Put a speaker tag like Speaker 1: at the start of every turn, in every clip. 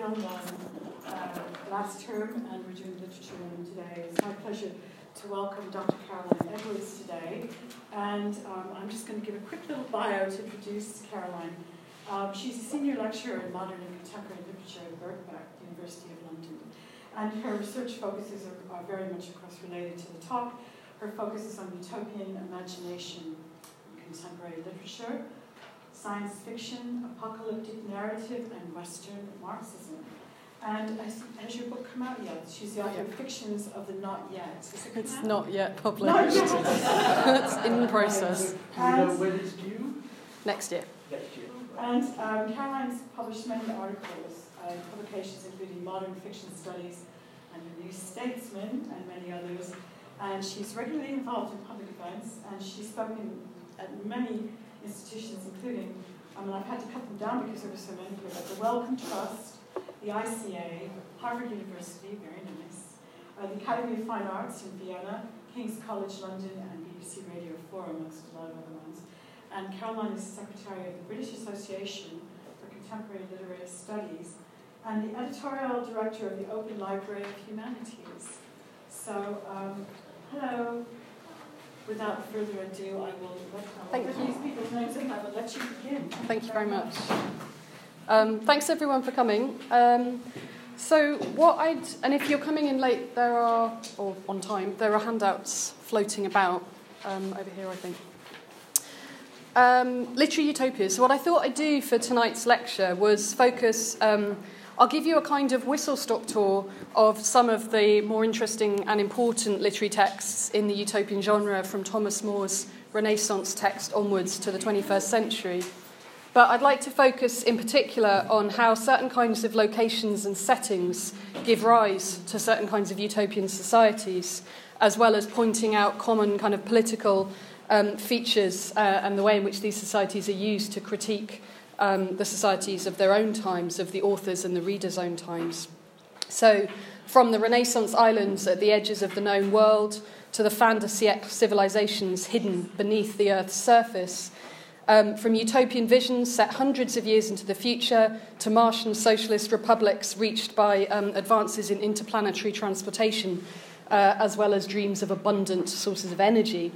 Speaker 1: film uh, last term, and we're doing literature one today. It's my pleasure to welcome Dr. Caroline Edwards today. And um, I'm just going to give a quick little bio to introduce Caroline. Um, she's a senior lecturer in modern and contemporary literature at Birkbeck, University of London. And her research focuses are, are very much, of course, related to the talk. Her focus is on utopian imagination in contemporary literature, science fiction, apocalyptic narrative, and Western Marxism. And has, has your book come out yet? She's the author of Fictions of the Not Yet.
Speaker 2: It it's not yet published. Not yet. it's in process.
Speaker 3: And when it's due?
Speaker 2: Next year.
Speaker 3: Next year.
Speaker 1: And um, Caroline's published many articles uh, publications including Modern Fiction Studies and The New Statesman and many others. And she's regularly involved in public events and she's spoken at many institutions, including, I mean, I've had to cut them down because there were so many here, but the Wellcome Trust, the ICA, Harvard University, very nice, uh, the Academy of Fine Arts in Vienna, King's College London, and BBC Radio 4, amongst a lot of other ones. And Caroline is Secretary of the British Association for Contemporary Literary Studies and the editorial director of the Open Library of Humanities. So, um, hello. Without further ado, I will let, Thank you. these people's names and I will let you begin.
Speaker 2: Thank you very much. Um, thanks everyone for coming. Um, so what I'd, and if you're coming in late, there are, or on time, there are handouts floating about um, over here, I think. Um, literary utopias. So what I thought I'd do for tonight's lecture was focus. Um, I'll give you a kind of whistle stop tour of some of the more interesting and important literary texts in the utopian genre from Thomas More's Renaissance text onwards to the 21st century. But I'd like to focus in particular on how certain kinds of locations and settings give rise to certain kinds of utopian societies, as well as pointing out common kind of political um, features uh, and the way in which these societies are used to critique um, the societies of their own times, of the authors and the readers' own times. So, from the Renaissance islands at the edges of the known world to the fin de siècle civilizations hidden beneath the Earth's surface, um, from utopian visions set hundreds of years into the future to Martian socialist republics reached by um, advances in interplanetary transportation, uh, as well as dreams of abundant sources of energy.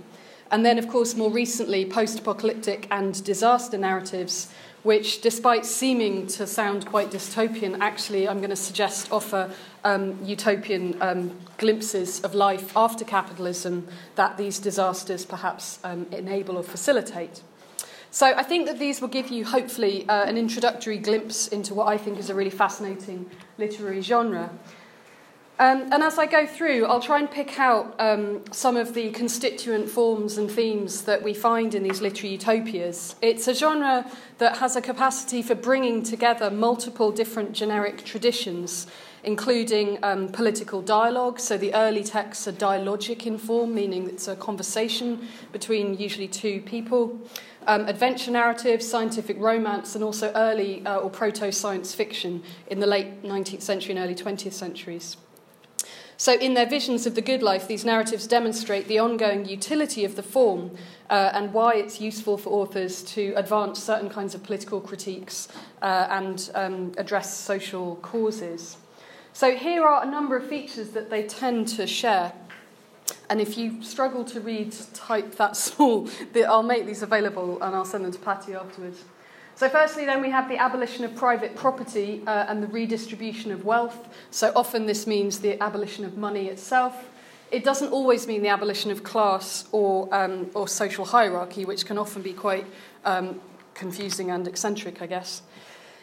Speaker 2: And then, of course, more recently, post apocalyptic and disaster narratives, which, despite seeming to sound quite dystopian, actually, I'm going to suggest offer um, utopian um, glimpses of life after capitalism that these disasters perhaps um, enable or facilitate. So I think that these will give you, hopefully, uh, an introductory glimpse into what I think is a really fascinating literary genre. Um, and as I go through, I'll try and pick out um, some of the constituent forms and themes that we find in these literary utopias. It's a genre that has a capacity for bringing together multiple different generic traditions, including um, political dialogue. So the early texts are dialogic in form, meaning it's a conversation between usually two people um, adventure narratives, scientific romance, and also early uh, or proto science fiction in the late 19th century and early 20th centuries. So, in their visions of the good life, these narratives demonstrate the ongoing utility of the form uh, and why it's useful for authors to advance certain kinds of political critiques uh, and um, address social causes. So, here are a number of features that they tend to share. And if you struggle to read type that small, I'll make these available and I'll send them to Patty afterwards. So, firstly, then we have the abolition of private property uh, and the redistribution of wealth. So, often this means the abolition of money itself. It doesn't always mean the abolition of class or, um, or social hierarchy, which can often be quite um, confusing and eccentric, I guess.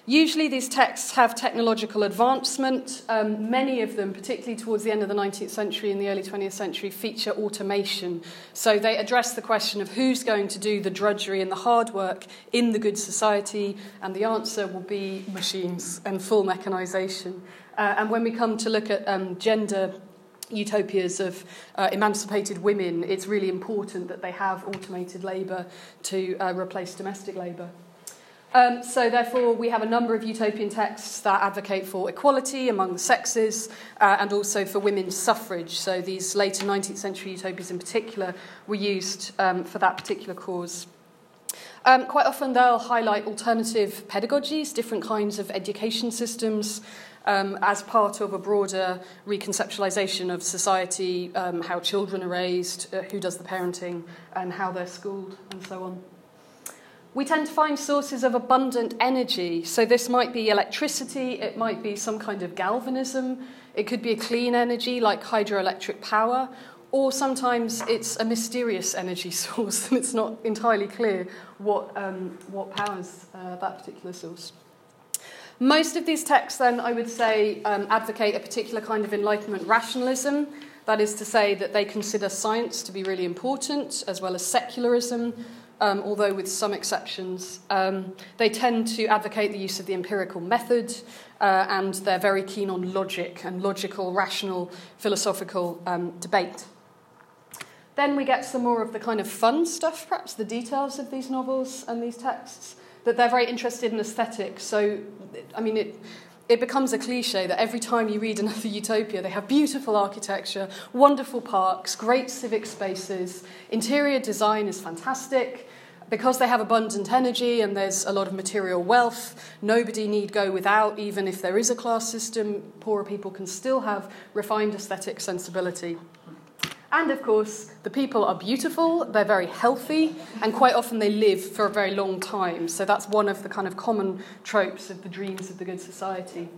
Speaker 2: Usually, these texts have technological advancement. Um, many of them, particularly towards the end of the 19th century and the early 20th century, feature automation. So they address the question of who's going to do the drudgery and the hard work in the good society, and the answer will be machines and full mechanisation. Uh, and when we come to look at um, gender utopias of uh, emancipated women, it's really important that they have automated labour to uh, replace domestic labour. Um, so, therefore, we have a number of utopian texts that advocate for equality among the sexes uh, and also for women's suffrage. So, these later 19th century utopias in particular were used um, for that particular cause. Um, quite often they'll highlight alternative pedagogies, different kinds of education systems, um, as part of a broader reconceptualization of society, um, how children are raised, uh, who does the parenting, and how they're schooled, and so on. We tend to find sources of abundant energy. So, this might be electricity, it might be some kind of galvanism, it could be a clean energy like hydroelectric power, or sometimes it's a mysterious energy source and it's not entirely clear what, um, what powers uh, that particular source. Most of these texts, then, I would say, um, advocate a particular kind of Enlightenment rationalism. That is to say, that they consider science to be really important, as well as secularism, um, although with some exceptions. Um, they tend to advocate the use of the empirical method, uh, and they're very keen on logic and logical, rational, philosophical um, debate. Then we get some more of the kind of fun stuff, perhaps the details of these novels and these texts that they're very interested in aesthetics. So, I mean, it, it becomes a cliche that every time you read another utopia, they have beautiful architecture, wonderful parks, great civic spaces, interior design is fantastic. Because they have abundant energy and there's a lot of material wealth, nobody need go without, even if there is a class system, poorer people can still have refined aesthetic sensibility. And of course, the people are beautiful, they're very healthy, and quite often they live for a very long time. So that's one of the kind of common tropes of the dreams of the good society.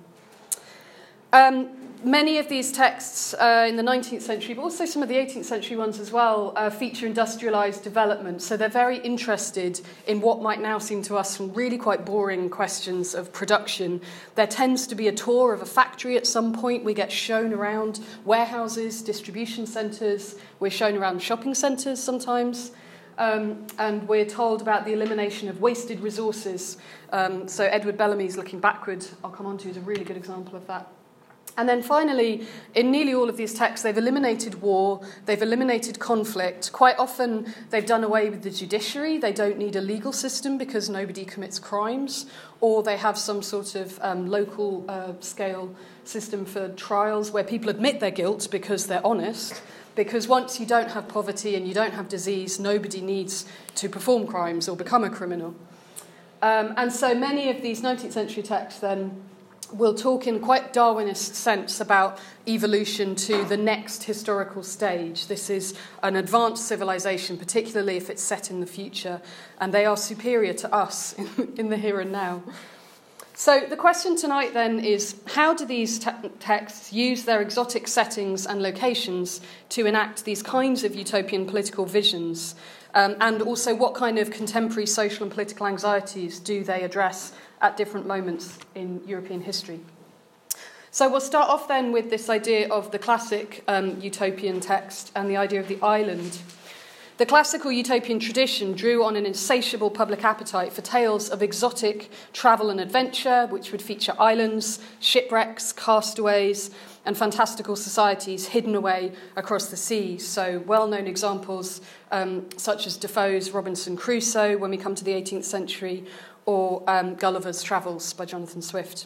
Speaker 2: Um, many of these texts uh, in the 19th century, but also some of the 18th century ones as well, uh, feature industrialized development. So they're very interested in what might now seem to us some really quite boring questions of production. There tends to be a tour of a factory at some point. We get shown around warehouses, distribution centres, we're shown around shopping centres sometimes. Um, and we're told about the elimination of wasted resources. Um, so Edward Bellamy's Looking Backward, I'll come on to, is a really good example of that. And then finally, in nearly all of these texts, they've eliminated war, they've eliminated conflict. Quite often, they've done away with the judiciary. They don't need a legal system because nobody commits crimes, or they have some sort of um, local uh, scale system for trials where people admit their guilt because they're honest. Because once you don't have poverty and you don't have disease, nobody needs to perform crimes or become a criminal. Um, and so many of these 19th century texts then will talk in quite Darwinist sense about evolution to the next historical stage. This is an advanced civilization, particularly if it's set in the future, and they are superior to us in, in the here and now. So, the question tonight then is how do these te- texts use their exotic settings and locations to enact these kinds of utopian political visions? Um, and also, what kind of contemporary social and political anxieties do they address at different moments in European history. So we'll start off then with this idea of the classic um, utopian text and the idea of the island. The classical utopian tradition drew on an insatiable public appetite for tales of exotic travel and adventure, which would feature islands, shipwrecks, castaways, and fantastical societies hidden away across the seas. So, well known examples um, such as Defoe's Robinson Crusoe when we come to the 18th century, or um, Gulliver's Travels by Jonathan Swift.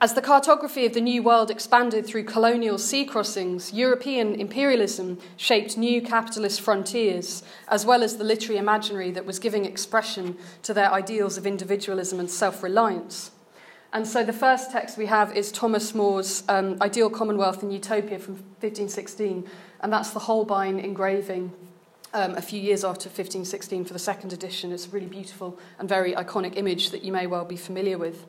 Speaker 2: As the cartography of the New World expanded through colonial sea crossings, European imperialism shaped new capitalist frontiers, as well as the literary imaginary that was giving expression to their ideals of individualism and self reliance. And so the first text we have is Thomas More's um, Ideal Commonwealth and Utopia from 1516, and that's the Holbein engraving um, a few years after 1516 for the second edition. It's a really beautiful and very iconic image that you may well be familiar with.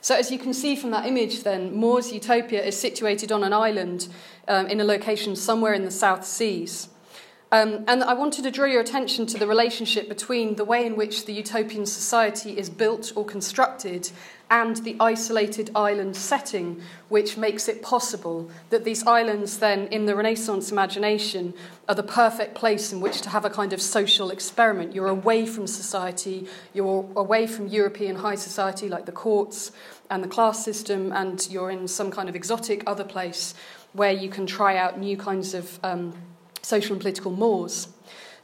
Speaker 2: So, as you can see from that image, then, Moore's Utopia is situated on an island um, in a location somewhere in the South Seas. Um, and I wanted to draw your attention to the relationship between the way in which the utopian society is built or constructed and the isolated island setting, which makes it possible that these islands, then, in the Renaissance imagination, are the perfect place in which to have a kind of social experiment. You're away from society, you're away from European high society like the courts and the class system, and you're in some kind of exotic other place where you can try out new kinds of um, social and political mores.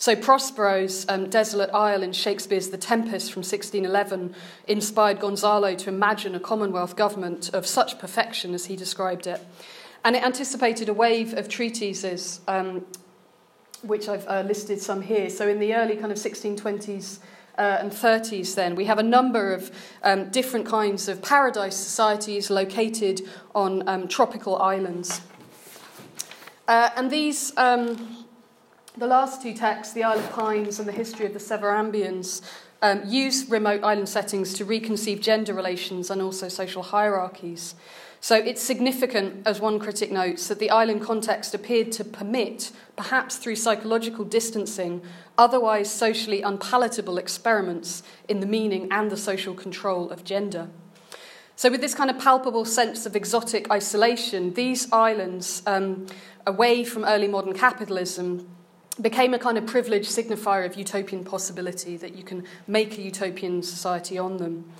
Speaker 2: So Prospero's um, Desolate Isle in Shakespeare's The Tempest from 1611 inspired Gonzalo to imagine a Commonwealth government of such perfection as he described it. And it anticipated a wave of treatises, um, which I've uh, listed some here. So in the early kind of 1620s, uh, and 30s, then, we have a number of um, different kinds of paradise societies located on um, tropical islands. Uh, and these, um, the last two texts, the Isle of Pines and the History of the Sevarambians, um, use remote island settings to reconceive gender relations and also social hierarchies. So it's significant, as one critic notes, that the island context appeared to permit, perhaps through psychological distancing, otherwise socially unpalatable experiments in the meaning and the social control of gender. So, with this kind of palpable sense of exotic isolation, these islands, um, away from early modern capitalism, became a kind of privileged signifier of utopian possibility, that you can make a utopian society on them.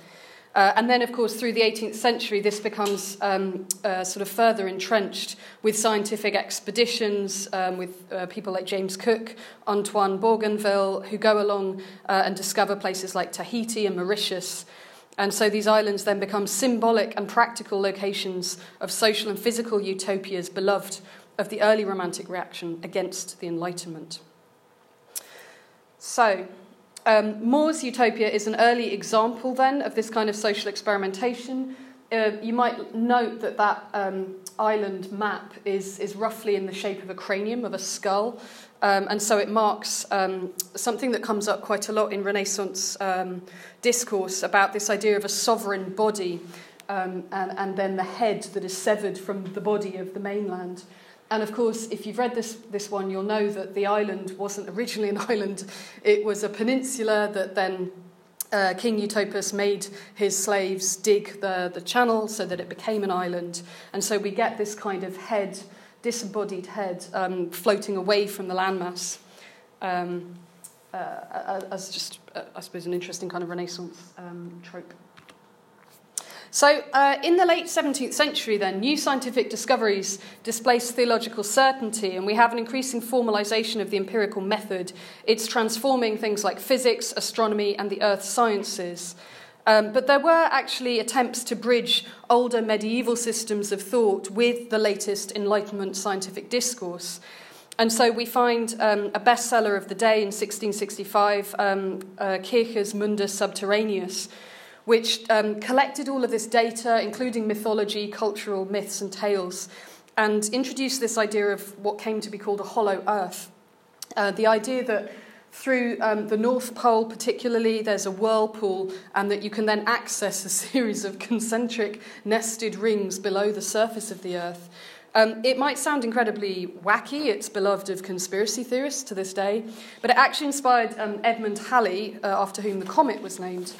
Speaker 2: Uh, and then, of course, through the 18th century, this becomes um, uh, sort of further entrenched with scientific expeditions, um, with uh, people like James Cook, Antoine Bougainville, who go along uh, and discover places like Tahiti and Mauritius. And so these islands then become symbolic and practical locations of social and physical utopias beloved of the early Romantic reaction against the Enlightenment. So, um, More's Utopia is an early example then of this kind of social experimentation. Uh, you might note that that um, island map is, is roughly in the shape of a cranium, of a skull, um, and so it marks um, something that comes up quite a lot in Renaissance um, discourse about this idea of a sovereign body um, and, and then the head that is severed from the body of the mainland. And of course, if you've read this, this one, you'll know that the island wasn't originally an island, it was a peninsula that then uh, King Eutopius made his slaves dig the, the channel so that it became an island. And so we get this kind of head, disembodied head, um, floating away from the landmass. Um, uh, as just, uh, I suppose, an interesting kind of Renaissance um, trope. So, uh, in the late 17th century, then, new scientific discoveries displaced theological certainty, and we have an increasing formalization of the empirical method. It's transforming things like physics, astronomy, and the earth sciences. Um, but there were actually attempts to bridge older medieval systems of thought with the latest Enlightenment scientific discourse. And so we find um, a bestseller of the day in 1665, um, uh, Kircher's Mundus Subterraneus, which um, collected all of this data, including mythology, cultural myths, and tales, and introduced this idea of what came to be called a hollow earth. Uh, the idea that through um, the North Pole, particularly, there's a whirlpool, and that you can then access a series of concentric nested rings below the surface of the Earth. Um, it might sound incredibly wacky, it's beloved of conspiracy theorists to this day, but it actually inspired um, Edmund Halley, uh, after whom the comet was named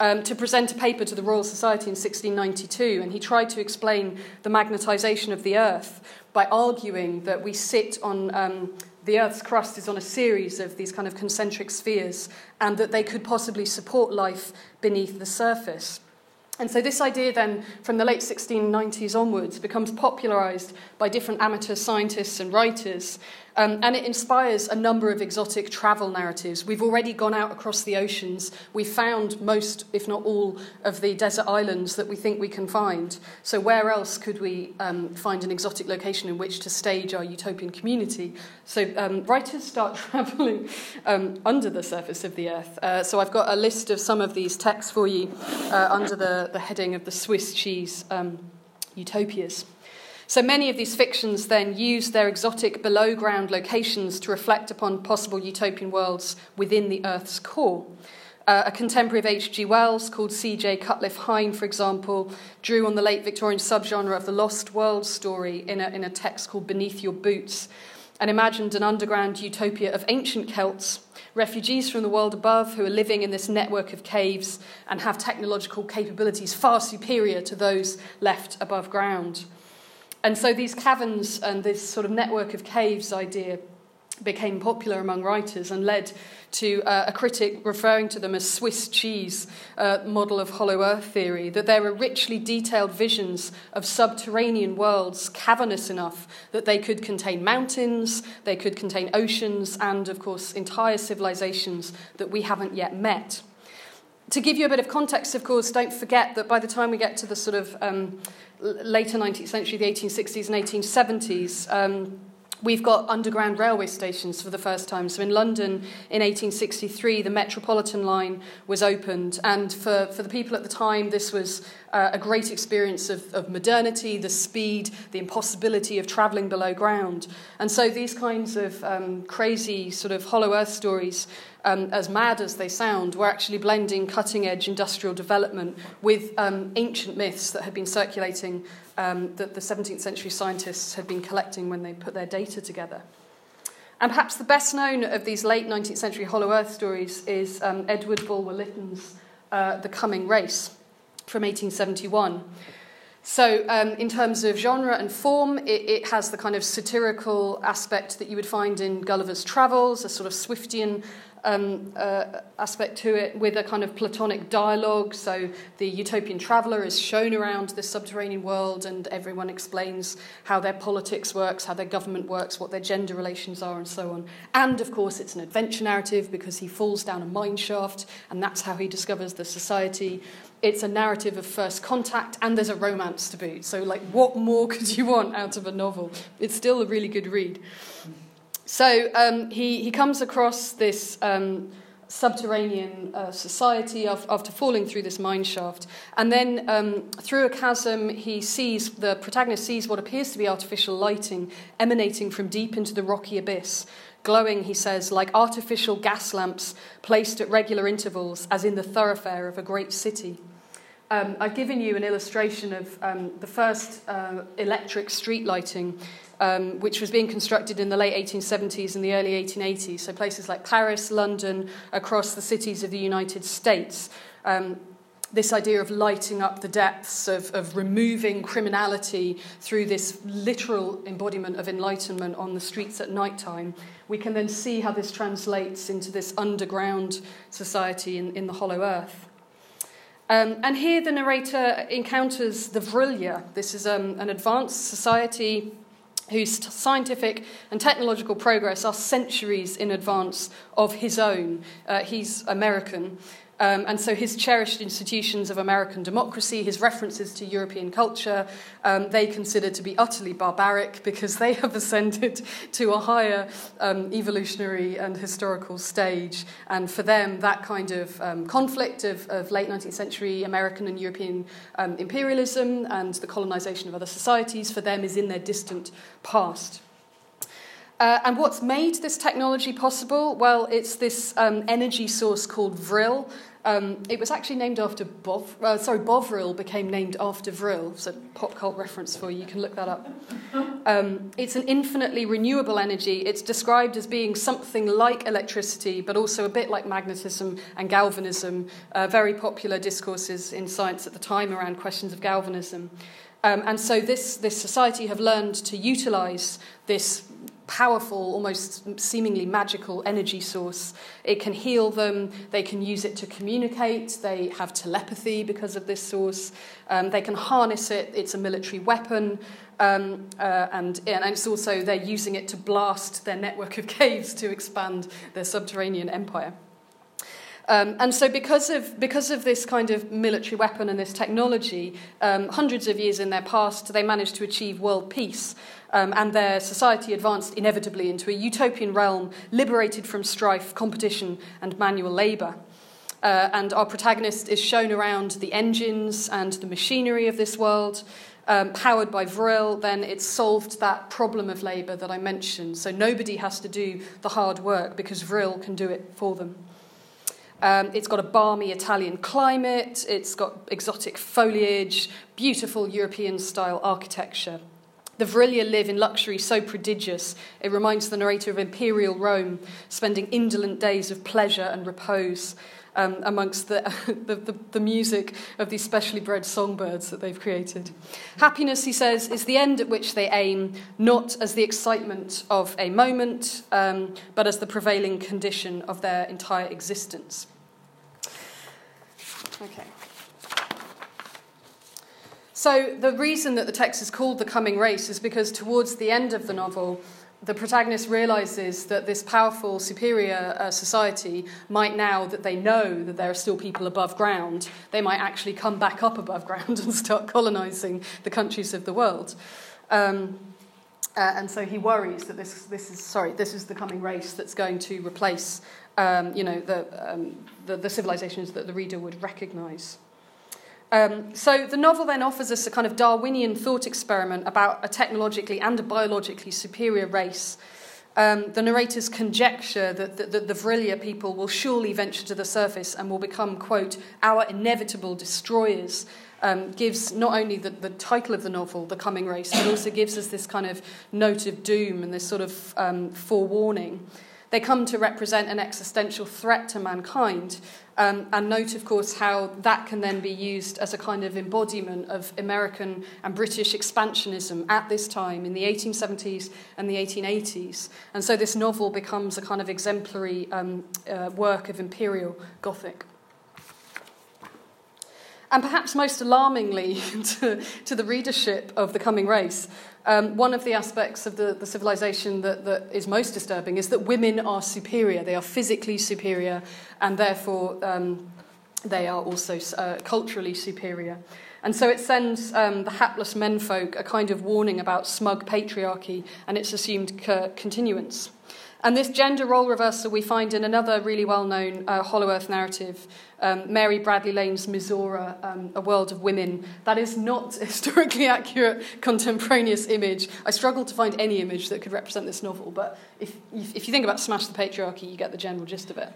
Speaker 2: um, to present a paper to the Royal Society in 1692, and he tried to explain the magnetisation of the Earth by arguing that we sit on um, the Earth's crust is on a series of these kind of concentric spheres, and that they could possibly support life beneath the surface. And so, this idea then, from the late 1690s onwards, becomes popularised by different amateur scientists and writers, um, and it inspires a number of exotic travel narratives. We've already gone out across the oceans. We've found most, if not all, of the desert islands that we think we can find. So, where else could we um, find an exotic location in which to stage our utopian community? So, um, writers start traveling um, under the surface of the earth. Uh, so, I've got a list of some of these texts for you uh, under the, the heading of the Swiss cheese um, utopias. So many of these fictions then use their exotic below ground locations to reflect upon possible utopian worlds within the Earth's core. Uh, a contemporary of H.G. Wells called C.J. Cutcliffe Hyne, for example, drew on the late Victorian subgenre of the lost world story in a, in a text called Beneath Your Boots and imagined an underground utopia of ancient Celts, refugees from the world above who are living in this network of caves and have technological capabilities far superior to those left above ground. And so these caverns and this sort of network of caves idea became popular among writers and led to uh, a critic referring to them as Swiss cheese uh, model of hollow earth theory, that there are richly detailed visions of subterranean worlds cavernous enough that they could contain mountains, they could contain oceans, and of course, entire civilizations that we haven't yet met. To give you a bit of context, of course, don't forget that by the time we get to the sort of um, later 19th century, the 1860s and 1870s, um, We've got underground railway stations for the first time. So in London in 1863, the Metropolitan line was opened. And for, for the people at the time, this was uh, a great experience of, of modernity, the speed, the impossibility of travelling below ground. And so these kinds of um, crazy, sort of hollow earth stories, um, as mad as they sound, were actually blending cutting edge industrial development with um, ancient myths that had been circulating um, that the 17th century scientists had been collecting when they put their data together. And perhaps the best known of these late 19th century Hollow Earth stories is um, Edward Bulwer Lytton's uh, The Coming Race from 1871. So, um, in terms of genre and form, it, it, has the kind of satirical aspect that you would find in Gulliver's Travels, a sort of Swiftian um, uh, aspect to it with a kind of Platonic dialogue. So the utopian traveller is shown around this subterranean world, and everyone explains how their politics works, how their government works, what their gender relations are, and so on. And of course, it's an adventure narrative because he falls down a mine shaft, and that's how he discovers the society. It's a narrative of first contact, and there's a romance to boot. So, like, what more could you want out of a novel? It's still a really good read. So um, he, he comes across this um, subterranean uh, society after falling through this mine shaft. And then um, through a chasm, he sees, the protagonist sees what appears to be artificial lighting emanating from deep into the rocky abyss. Glowing, he says, like artificial gas lamps placed at regular intervals, as in the thoroughfare of a great city. Um, I've given you an illustration of um, the first uh, electric street lighting um, which was being constructed in the late 1870s and the early 1880s. So places like Paris, London, across the cities of the United States. Um, this idea of lighting up the depths, of, of removing criminality through this literal embodiment of enlightenment on the streets at night time, we can then see how this translates into this underground society in, in the hollow earth. Um, and here the narrator encounters the Vrilya. This is um, an advanced society whose scientific and technological progress are centuries in advance of his own. Uh, he's American. Um, and so his cherished institutions of American democracy, his references to European culture, um, they consider to be utterly barbaric because they have ascended to a higher um, evolutionary and historical stage. And for them, that kind of um, conflict of, of, late 19th century American and European um, imperialism and the colonization of other societies, for them is in their distant past. Uh, and what's made this technology possible? Well, it's this um, energy source called Vril, um, it was actually named after Bov. Uh, sorry, Bovril became named after Vril. So pop cult reference for you. You can look that up. Um, it's an infinitely renewable energy. It's described as being something like electricity, but also a bit like magnetism and galvanism. Uh, very popular discourses in science at the time around questions of galvanism. Um, and so this, this society have learned to utilize this powerful, almost seemingly magical energy source. It can heal them, they can use it to communicate, they have telepathy because of this source, um, they can harness it, it's a military weapon. Um, uh, and, and it's also they're using it to blast their network of caves to expand their subterranean empire. Um, and so, because of, because of this kind of military weapon and this technology, um, hundreds of years in their past, they managed to achieve world peace. Um, and their society advanced inevitably into a utopian realm liberated from strife, competition, and manual labour. Uh, and our protagonist is shown around the engines and the machinery of this world. Um, powered by Vril, then it's solved that problem of labour that I mentioned. So nobody has to do the hard work because Vril can do it for them. Um, it's got a balmy Italian climate, it's got exotic foliage, beautiful European style architecture. The Vrilya live in luxury so prodigious, it reminds the narrator of imperial Rome, spending indolent days of pleasure and repose um, amongst the, the, the, the, music of these specially bred songbirds that they've created. Happiness, he says, is the end at which they aim, not as the excitement of a moment, um, but as the prevailing condition of their entire existence. Okay. So, the reason that the text is called The Coming Race is because towards the end of the novel, the protagonist realizes that this powerful, superior uh, society might now that they know that there are still people above ground, they might actually come back up above ground and start colonizing the countries of the world. Um, Uh, and so he worries that this, this is sorry this is the coming race that's going to replace um, you know the, um, the, the civilizations that the reader would recognise. Um, so the novel then offers us a kind of Darwinian thought experiment about a technologically and a biologically superior race. Um, the narrator's conjecture that the, the, the Vrilya people will surely venture to the surface and will become, quote, our inevitable destroyers, um, gives not only the, the title of the novel, The Coming Race, but also gives us this kind of note of doom and this sort of um, forewarning. They come to represent an existential threat to mankind. Um, and note, of course, how that can then be used as a kind of embodiment of American and British expansionism at this time in the 1870s and the 1880s. And so this novel becomes a kind of exemplary um, uh, work of imperial Gothic. And perhaps most alarmingly to, to the readership of The Coming Race, um, one of the aspects of the, the civilization that, that is most disturbing is that women are superior. They are physically superior, and therefore um, they are also uh, culturally superior. And so it sends um, the hapless menfolk a kind of warning about smug patriarchy and its assumed co- continuance. And this gender role reversal we find in another really well known uh, Hollow Earth narrative, um, Mary Bradley Lane's Mizora, um, A World of Women. That is not a historically accurate contemporaneous image. I struggled to find any image that could represent this novel, but if, if you think about Smash the Patriarchy, you get the general gist of it.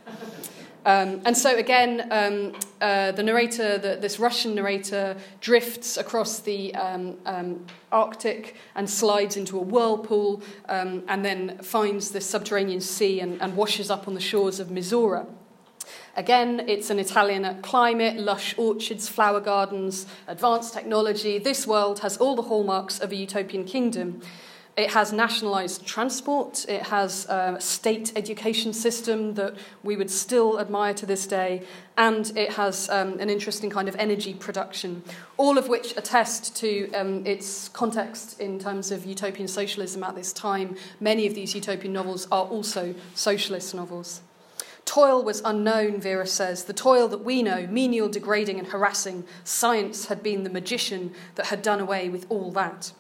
Speaker 2: Um, and so again, um, uh, the narrator, the, this Russian narrator, drifts across the um, um Arctic and slides into a whirlpool, um, and then finds the subterranean sea and, and washes up on the shores of Mizora. Again, it's an Italian climate, lush orchards, flower gardens, advanced technology. This world has all the hallmarks of a utopian kingdom. It has nationalised transport, it has a state education system that we would still admire to this day, and it has um, an interesting kind of energy production, all of which attest to um, its context in terms of utopian socialism at this time. Many of these utopian novels are also socialist novels. Toil was unknown, Vera says, the toil that we know, menial, degrading, and harassing. Science had been the magician that had done away with all that.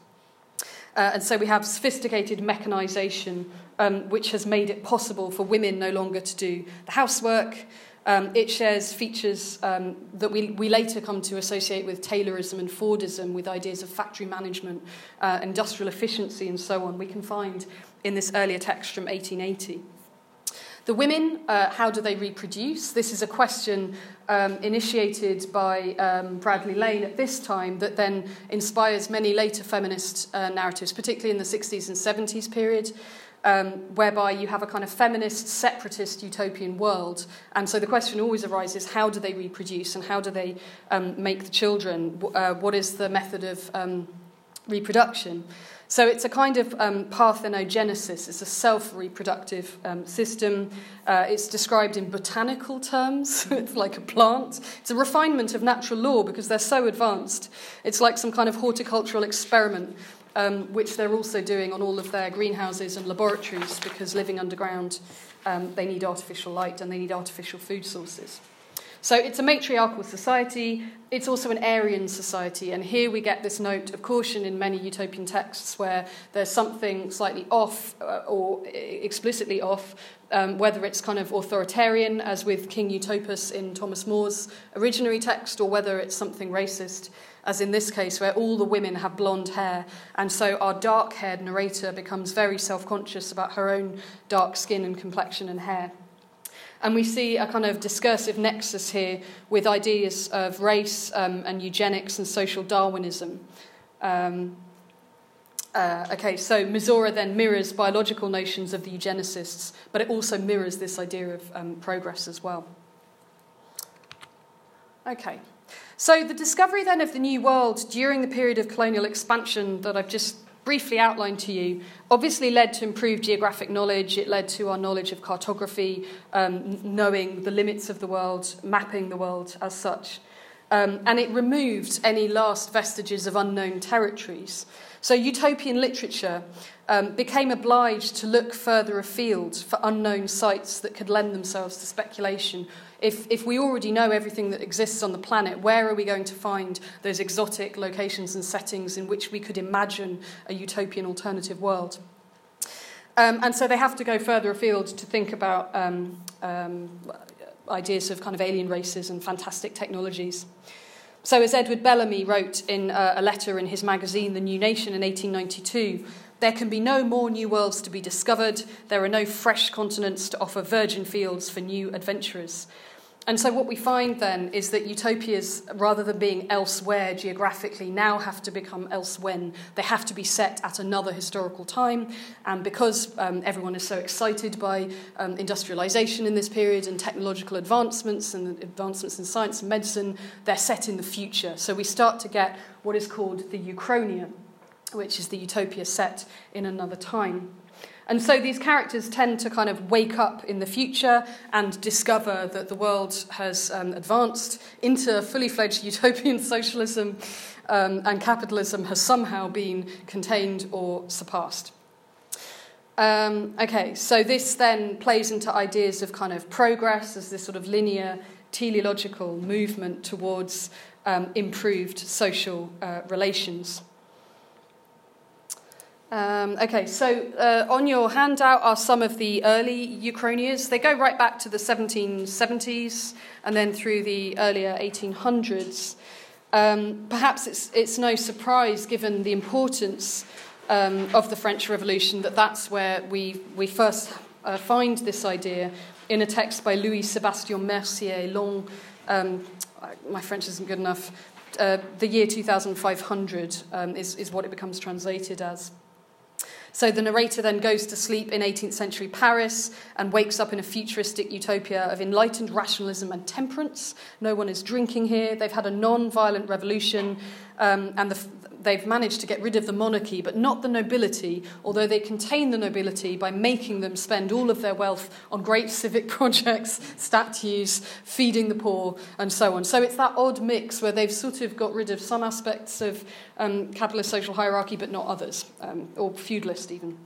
Speaker 2: Uh, and so we have sophisticated mechanisation, um, which has made it possible for women no longer to do the housework. Um, it shares features um, that we, we later come to associate with Taylorism and Fordism, with ideas of factory management, uh, industrial efficiency, and so on, we can find in this earlier text from 1880. The women, uh, how do they reproduce? This is a question um, initiated by um, Bradley Lane at this time that then inspires many later feminist uh, narratives, particularly in the 60s and 70s period. Um, whereby you have a kind of feminist, separatist, utopian world. And so the question always arises how do they reproduce and how do they um, make the children? Uh, what is the method of um, reproduction? So it's a kind of um, parthenogenesis, it's a self reproductive um, system. Uh, it's described in botanical terms, it's like a plant. It's a refinement of natural law because they're so advanced. It's like some kind of horticultural experiment. Um, which they're also doing on all of their greenhouses and laboratories because living underground, um, they need artificial light and they need artificial food sources. So it's a matriarchal society, it's also an Aryan society, and here we get this note of caution in many utopian texts where there's something slightly off uh, or explicitly off, um, whether it's kind of authoritarian, as with King Utopus in Thomas More's originary text, or whether it's something racist as in this case, where all the women have blonde hair. And so our dark haired narrator becomes very self conscious about her own dark skin and complexion and hair. And we see a kind of discursive nexus here with ideas of race um, and eugenics and social Darwinism. Um, uh, okay, so Mizora then mirrors biological notions of the eugenicists, but it also mirrors this idea of um, progress as well. Okay, so the discovery then of the New World during the period of colonial expansion that I've just briefly outlined to you obviously led to improved geographic knowledge. It led to our knowledge of cartography, um, knowing the limits of the world, mapping the world as such. Um, and it removed any last vestiges of unknown territories. So, utopian literature um, became obliged to look further afield for unknown sites that could lend themselves to speculation If, if we already know everything that exists on the planet, where are we going to find those exotic locations and settings in which we could imagine a utopian alternative world? Um, and so they have to go further afield to think about um, um, ideas of kind of alien races and fantastic technologies. So, as Edward Bellamy wrote in uh, a letter in his magazine, The New Nation, in 1892, there can be no more new worlds to be discovered. There are no fresh continents to offer virgin fields for new adventurers. And so, what we find then is that utopias, rather than being elsewhere geographically, now have to become elsewhen. They have to be set at another historical time. And because um, everyone is so excited by um, industrialization in this period and technological advancements and advancements in science and medicine, they're set in the future. So, we start to get what is called the Uchronia, which is the utopia set in another time. And so these characters tend to kind of wake up in the future and discover that the world has um, advanced into fully fledged utopian socialism um, and capitalism has somehow been contained or surpassed. Um, okay, so this then plays into ideas of kind of progress as this sort of linear teleological movement towards um, improved social uh, relations. Um, okay, so uh, on your handout are some of the early Uchronias. They go right back to the 1770s and then through the earlier 1800s. Um, perhaps it's, it's no surprise, given the importance um, of the French Revolution, that that's where we, we first uh, find this idea in a text by Louis Sebastien Mercier, Long. Um, my French isn't good enough. Uh, the year 2500 um, is, is what it becomes translated as. So the narrator then goes to sleep in 18th century Paris and wakes up in a futuristic utopia of enlightened rationalism and temperance. No one is drinking here. They've had a non violent revolution, um, and the, they've managed to get rid of the monarchy, but not the nobility, although they contain the nobility by making them spend all of their wealth on great civic projects, statues, feeding the poor, and so on. So it's that odd mix where they've sort of got rid of some aspects of um, capitalist social hierarchy, but not others, um, or feudalist even.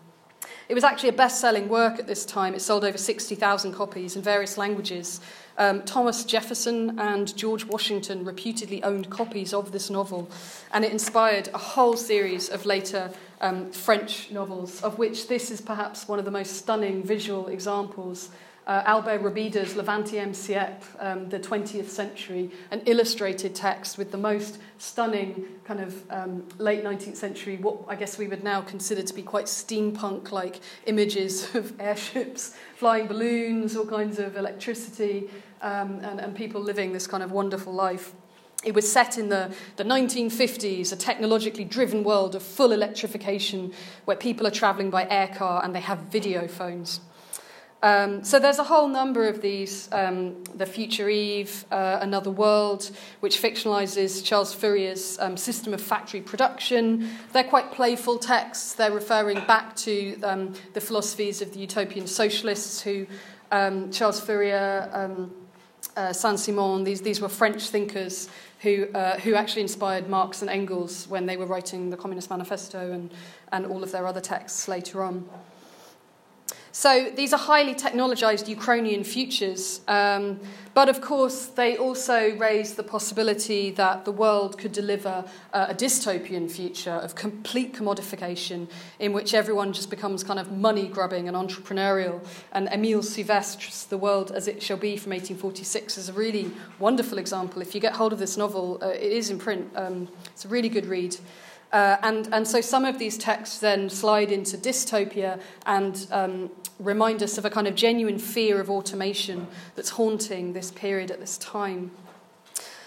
Speaker 2: It was actually a best selling work at this time. It sold over 60,000 copies in various languages. Um, Thomas Jefferson and George Washington reputedly owned copies of this novel, and it inspired a whole series of later um, French novels, of which this is perhaps one of the most stunning visual examples uh, Albert Robida's Le XXe siècle, um, the 20th century, an illustrated text with the most stunning kind of um, late 19th century, what I guess we would now consider to be quite steampunk like images of airships, flying balloons, all kinds of electricity, um, and, and people living this kind of wonderful life. It was set in the, the 1950s, a technologically driven world of full electrification where people are travelling by air car and they have video phones. Um, so there's a whole number of these. Um, the Future Eve, uh, Another World, which fictionalizes Charles Fourier's um, system of factory production. They're quite playful texts. They're referring back to um, the philosophies of the utopian socialists who um, Charles Fourier, um, uh, Saint-Simon, these, these were French thinkers who, uh, who actually inspired Marx and Engels when they were writing the Communist Manifesto and, and all of their other texts later on. So these are highly technologized Uchronian futures, um, but of course they also raise the possibility that the world could deliver uh, a dystopian future of complete commodification in which everyone just becomes kind of money grubbing and entrepreneurial. And Emile Souvestre's The World as It Shall Be from 1846 is a really wonderful example. If you get hold of this novel, uh, it is in print. Um, it's a really good read. Uh, and, and so some of these texts then slide into dystopia and um, remind us of a kind of genuine fear of automation that's haunting this period at this time.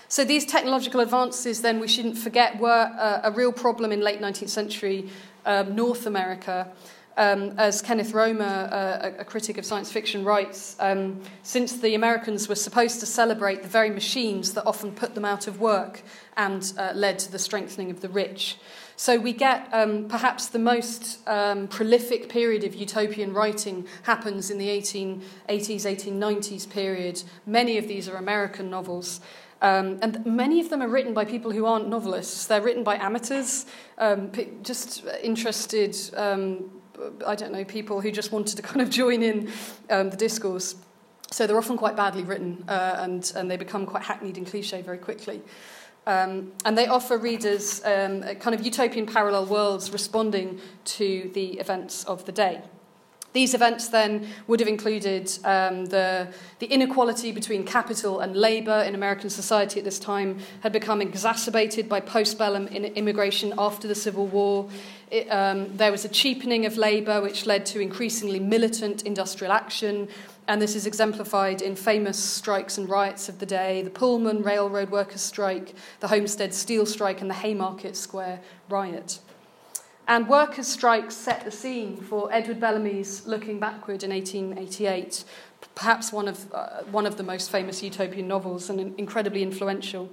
Speaker 2: So these technological advances, then, we shouldn't forget, were uh, a real problem in late 19th century um, North America. Um, as Kenneth Roemer, uh, a, critic of science fiction, writes, um, since the Americans were supposed to celebrate the very machines that often put them out of work and uh, led to the strengthening of the rich. So we get um, perhaps the most um, prolific period of utopian writing happens in the 1880s, 1890s period. Many of these are American novels. Um, and many of them are written by people who aren't novelists. They're written by amateurs, um, just interested, um, I don't know, people who just wanted to kind of join in um, the discourse. So they're often quite badly written uh, and, and they become quite hackneyed and cliche very quickly. Um, and they offer readers um, kind of utopian parallel worlds responding to the events of the day. These events then would have included um, the, the inequality between capital and labour in American society at this time had become exacerbated by postbellum immigration after the Civil War. It, um, there was a cheapening of labour, which led to increasingly militant industrial action, and this is exemplified in famous strikes and riots of the day the Pullman Railroad Workers' Strike, the Homestead Steel Strike, and the Haymarket Square Riot. And workers' strikes set the scene for Edward Bellamy's Looking Backward in 1888, perhaps one of, uh, one of the most famous utopian novels and incredibly influential.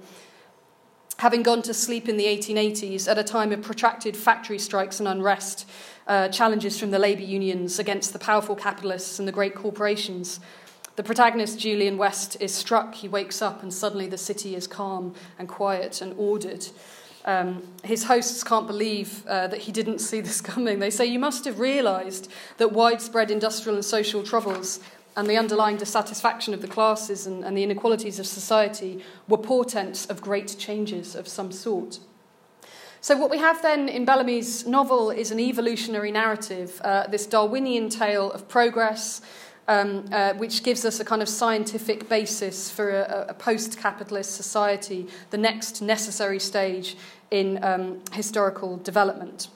Speaker 2: Having gone to sleep in the 1880s at a time of protracted factory strikes and unrest, uh, challenges from the labour unions against the powerful capitalists and the great corporations, the protagonist, Julian West, is struck. He wakes up, and suddenly the city is calm and quiet and ordered. Um, his hosts can't believe uh, that he didn't see this coming. They say, You must have realised that widespread industrial and social troubles and the underlying dissatisfaction of the classes and, and the inequalities of society were portents of great changes of some sort. So, what we have then in Bellamy's novel is an evolutionary narrative, uh, this Darwinian tale of progress, um, uh, which gives us a kind of scientific basis for a, a post capitalist society, the next necessary stage in um, historical development.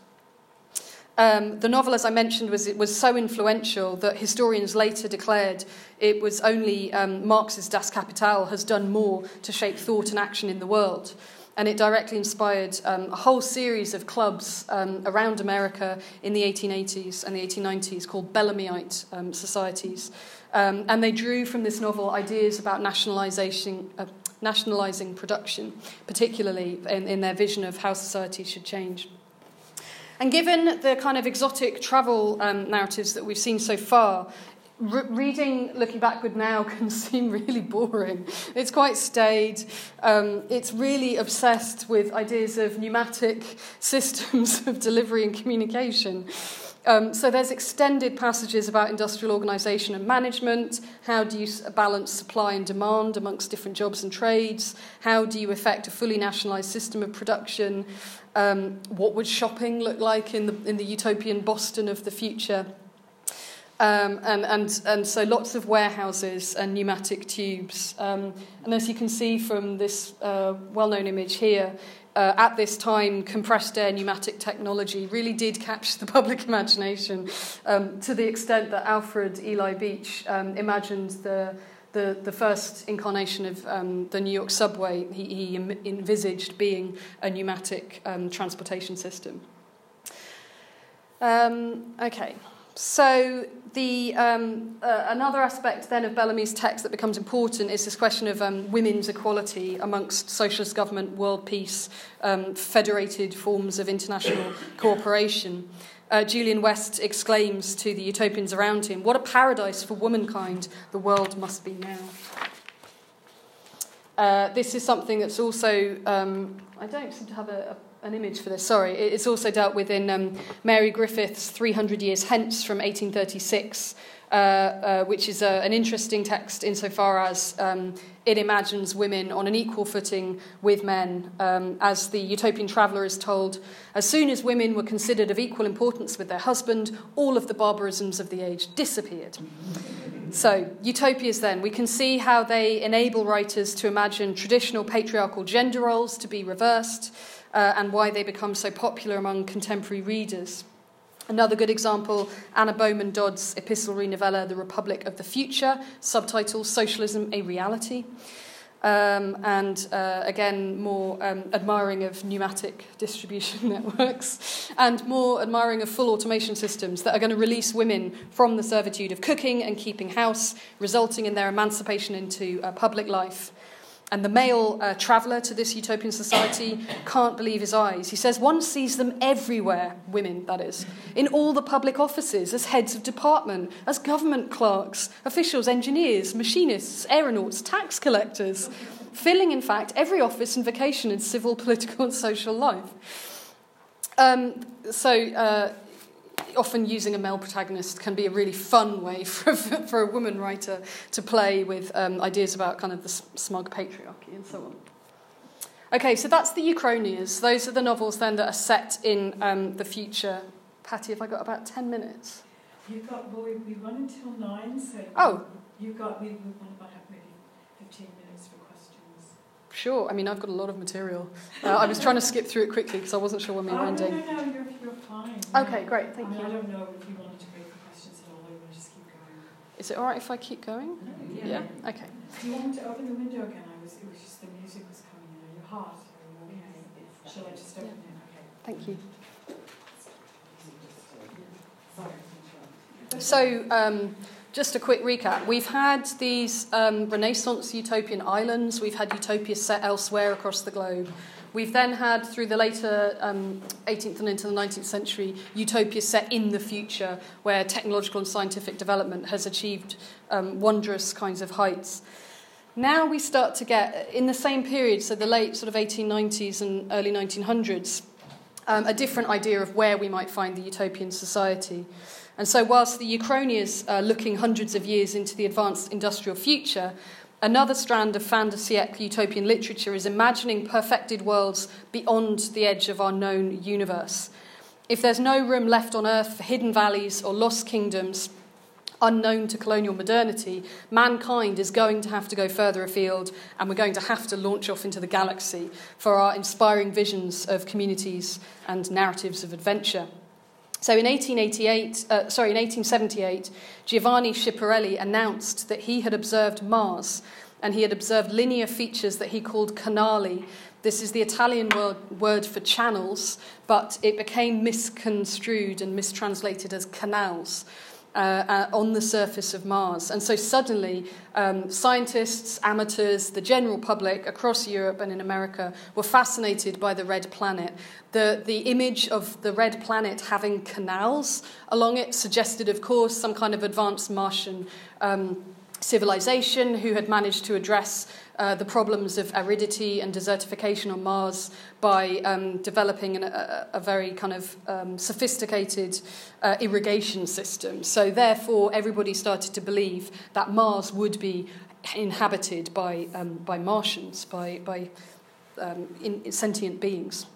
Speaker 2: Um, the novel, as I mentioned, was, was so influential that historians later declared it was only um, Marx's Das Kapital has done more to shape thought and action in the world and it directly inspired um, a whole series of clubs um, around America in the 1880s and the 1890s called Bellamyite um, societies. Um, and they drew from this novel ideas about nationalization, uh, nationalizing production, particularly in, in their vision of how society should change. And given the kind of exotic travel um, narratives that we've seen so far, Re- reading looking backward now can seem really boring. It's quite staid. Um, it's really obsessed with ideas of pneumatic systems of delivery and communication. Um, so there's extended passages about industrial organisation and management. How do you balance supply and demand amongst different jobs and trades? How do you effect a fully nationalised system of production? Um, what would shopping look like in the in the utopian Boston of the future? Um, and, and, and so lots of warehouses and pneumatic tubes. Um, and as you can see from this uh, well known image here, uh, at this time, compressed air pneumatic technology really did capture the public imagination um, to the extent that Alfred Ely Beach um, imagined the, the, the first incarnation of um, the New York subway, he, he envisaged being a pneumatic um, transportation system. Okay. So the, um, uh, another aspect then of Bellamy's text that becomes important is this question of um, women's equality amongst socialist government, world peace, um, federated forms of international cooperation. Uh, Julian West exclaims to the utopians around him, What a paradise for womankind the world must be now. Uh, this is something that's also, um, I don't seem to have a, a an image for this, sorry. It's also dealt with in um, Mary Griffith's 300 Years Hence from 1836, uh, uh, which is a, an interesting text insofar as um, it imagines women on an equal footing with men. Um, as the utopian traveller is told, as soon as women were considered of equal importance with their husband, all of the barbarisms of the age disappeared. So, utopias then, we can see how they enable writers to imagine traditional patriarchal gender roles to be reversed uh, and why they become so popular among contemporary readers. Another good example, Anna Bowman Dodd's epistolary novella, The Republic of the Future, subtitle Socialism a Reality. Um, and uh, again, more um, admiring of pneumatic distribution networks and more admiring of full automation systems that are going to release women from the servitude of cooking and keeping house, resulting in their emancipation into uh, public life. And the male uh, traveller to this utopian society can't believe his eyes. He says one sees them everywhere, women, that is, in all the public offices, as heads of department, as government clerks, officials, engineers, machinists, aeronauts, tax collectors, filling, in fact, every office and vocation in civil, political, and social life. Um, so, uh, often using a male protagonist can be a really fun way for, for a woman writer to play with um, ideas about kind of the smug patriarchy and so on. Okay, so that's the Uchronias. Those are the novels then that are set in um, the future. Patty, have I got about 10 minutes?
Speaker 1: You've got, well, we, we run until 9, so
Speaker 2: oh.
Speaker 1: you've got, we, we want about maybe 15 minutes.
Speaker 2: Sure, I mean, I've got a lot of material. Uh, I was trying to skip through it quickly because I wasn't sure when we were
Speaker 1: oh,
Speaker 2: ending.
Speaker 1: No, no, no, you're, you're fine.
Speaker 2: Okay, great, thank
Speaker 1: I mean,
Speaker 2: you.
Speaker 1: I don't know if you wanted to break for questions at all, or you want to just keep going.
Speaker 2: Is it all right if I keep going?
Speaker 1: Yeah.
Speaker 2: yeah? Okay.
Speaker 1: Do you want me to open the window again? I was, it was just the music was coming in. Are you hot? Shall I just open it? Okay.
Speaker 2: Thank you. So, um, just a quick recap. We've had these um, Renaissance utopian islands, we've had utopias set elsewhere across the globe. We've then had, through the later um, 18th and into the 19th century, utopias set in the future, where technological and scientific development has achieved um, wondrous kinds of heights. Now we start to get, in the same period, so the late sort of 1890s and early 1900s, um, a different idea of where we might find the utopian society. And so, whilst the Uchronias are looking hundreds of years into the advanced industrial future, another strand of fin de siècle utopian literature is imagining perfected worlds beyond the edge of our known universe. If there's no room left on earth for hidden valleys or lost kingdoms, unknown to colonial modernity, mankind is going to have to go further afield and we're going to have to launch off into the galaxy for our inspiring visions of communities and narratives of adventure. So in 1888, uh, sorry, in 1878, Giovanni Schiaparelli announced that he had observed Mars and he had observed linear features that he called canali. This is the Italian word, word for channels, but it became misconstrued and mistranslated as canals uh, uh, on the surface of Mars. And so suddenly, um, scientists, amateurs, the general public across Europe and in America were fascinated by the red planet. The, the image of the red planet having canals along it suggested, of course, some kind of advanced Martian. Um, civilization who had managed to address uh, the problems of aridity and desertification on Mars by um, developing an, a, a, very kind of um, sophisticated uh, irrigation system. So, therefore, everybody started to believe that Mars would be inhabited by, um, by Martians, by, by um, in, sentient beings.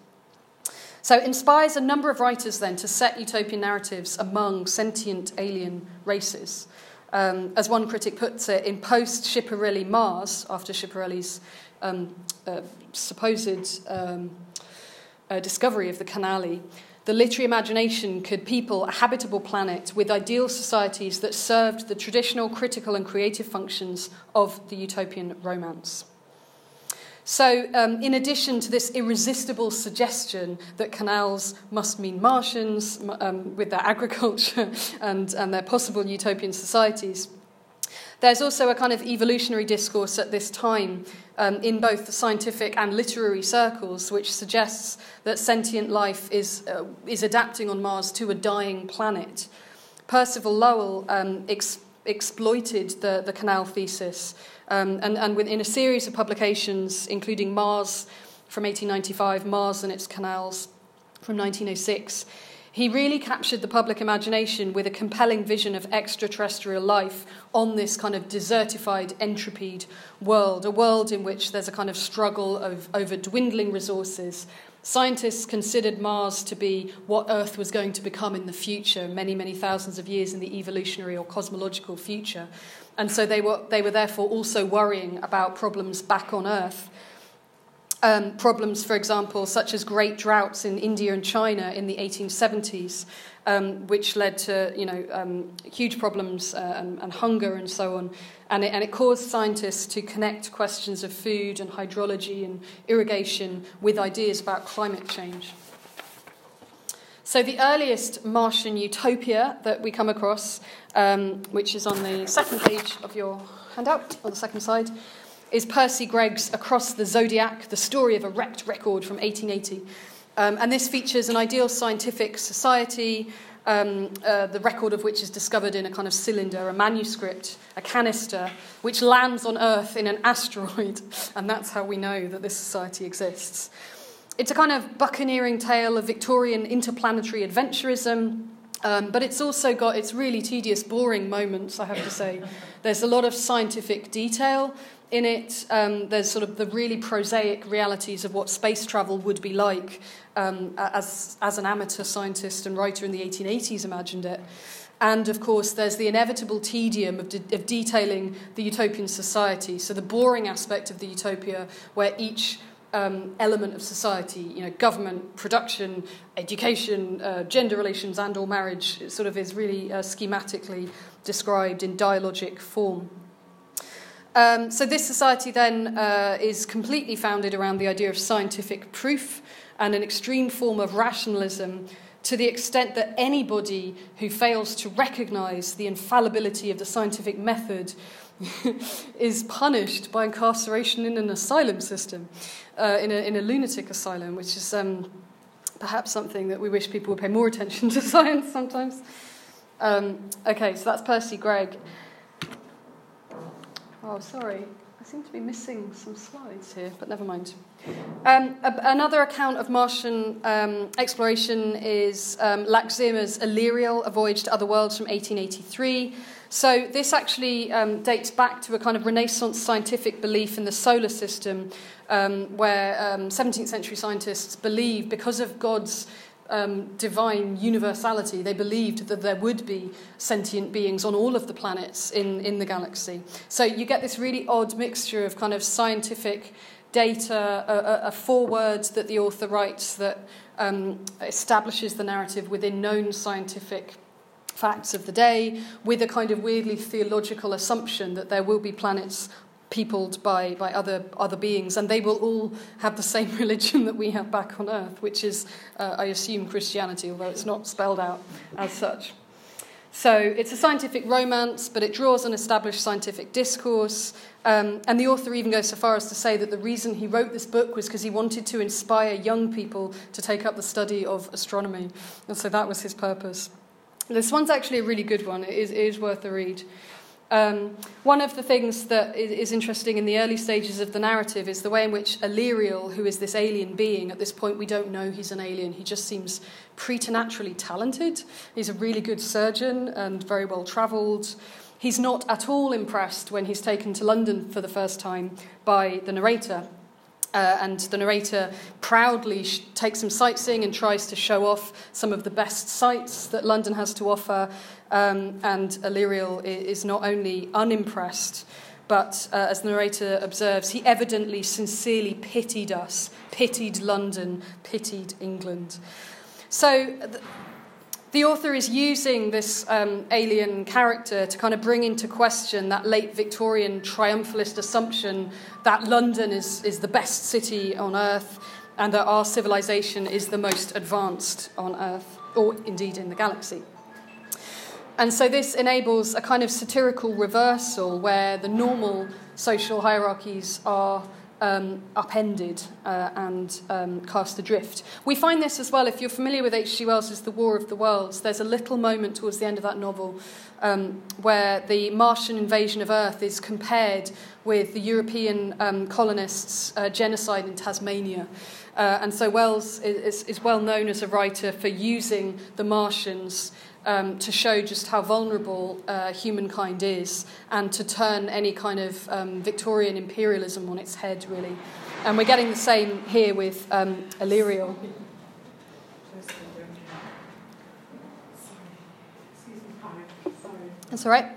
Speaker 2: So, it inspires a number of writers then to set utopian narratives among sentient alien races. Um, as one critic puts it, in post Schiaparelli Mars, after Schiaparelli's um, uh, supposed um, uh, discovery of the Canali, the literary imagination could people a habitable planet with ideal societies that served the traditional critical and creative functions of the utopian romance. So, um, in addition to this irresistible suggestion that canals must mean Martians um, with their agriculture and, and their possible utopian societies, there's also a kind of evolutionary discourse at this time um, in both the scientific and literary circles, which suggests that sentient life is, uh, is adapting on Mars to a dying planet. Percival Lowell um, ex- exploited the, the canal thesis um, and, and in a series of publications, including Mars from 1895, Mars and its canals from 1906, he really captured the public imagination with a compelling vision of extraterrestrial life on this kind of desertified, entropied world, a world in which there's a kind of struggle of, over dwindling resources. Scientists considered Mars to be what Earth was going to become in the future, many, many thousands of years in the evolutionary or cosmological future. And so they were, they were therefore also worrying about problems back on Earth. Um, problems, for example, such as great droughts in India and China in the 1870s, um, which led to you know, um, huge problems uh, and, and, hunger and so on. And it, and it caused scientists to connect questions of food and hydrology and irrigation with ideas about climate change. So, the earliest Martian utopia that we come across, um, which is on the second page of your handout, on the second side, is Percy Greg's Across the Zodiac, the story of a wrecked record from 1880. Um, and this features an ideal scientific society, um, uh, the record of which is discovered in a kind of cylinder, a manuscript, a canister, which lands on Earth in an asteroid. And that's how we know that this society exists. It's a kind of buccaneering tale of Victorian interplanetary adventurism Um, but it's also got its really tedious, boring moments, I have to say. There's a lot of scientific detail in it. Um, there's sort of the really prosaic realities of what space travel would be like um, as, as an amateur scientist and writer in the 1880s imagined it. And of course, there's the inevitable tedium of, de- of detailing the utopian society. So, the boring aspect of the utopia, where each um, element of society, you know, government, production, education, uh, gender relations, and or marriage, sort of is really uh, schematically described in dialogic form. Um, so this society then uh, is completely founded around the idea of scientific proof and an extreme form of rationalism to the extent that anybody who fails to recognize the infallibility of the scientific method is punished by incarceration in an asylum system, uh, in, a, in a lunatic asylum, which is um, perhaps something that we wish people would pay more attention to science sometimes. Um, okay, so that's Percy Greg. Oh, sorry. I seem to be missing some slides here, but never mind. Um, a, another account of Martian um, exploration is um, Lach-Szyrma's Aleriel, A Voyage to Other Worlds from 1883. So this actually um, dates back to a kind of Renaissance scientific belief in the solar system, um, where 17th um, century scientists believed because of God's um, divine universality, they believed that there would be sentient beings on all of the planets in, in the galaxy. So you get this really odd mixture of kind of scientific data, a, a foreword that the author writes that um, establishes the narrative within known scientific facts of the day with a kind of weirdly theological assumption that there will be planets peopled by, by other, other beings, and they will all have the same religion that we have back on earth, which is, uh, I assume, Christianity, although it's not spelled out as such. So it's a scientific romance, but it draws on established scientific discourse. Um, and the author even goes so far as to say that the reason he wrote this book was because he wanted to inspire young people to take up the study of astronomy. And so that was his purpose. This one's actually a really good one. It is, it is worth a read. Um, one of the things that is interesting in the early stages of the narrative is the way in which Aleriel, who is this alien being, at this point we don't know he's an alien, he just seems preternaturally talented. He's a really good surgeon and very well travelled. He's not at all impressed when he's taken to London for the first time by the narrator. Uh, and the narrator proudly sh- takes him sightseeing and tries to show off some of the best sights that London has to offer. Um, and Aleriel is not only unimpressed, but uh, as the narrator observes, he evidently sincerely pitied us, pitied London, pitied England. So th- the author is using this um, alien character to kind of bring into question that late Victorian triumphalist assumption that London is, is the best city on earth and that our civilization is the most advanced on earth, or indeed in the galaxy. And so this enables a kind of satirical reversal where the normal social hierarchies are um, upended uh, and um, cast adrift. We find this as well, if you're familiar with H.G. Wells's The War of the Worlds, there's a little moment towards the end of that novel um, where the Martian invasion of Earth is compared with the European um, colonists' uh, genocide in Tasmania. Uh, and so Wells is, is well known as a writer for using the Martians um, to show just how vulnerable uh, humankind is and to turn any kind of um, Victorian imperialism on its head, really. And we're getting the same here with um, Aleriel. That's all right.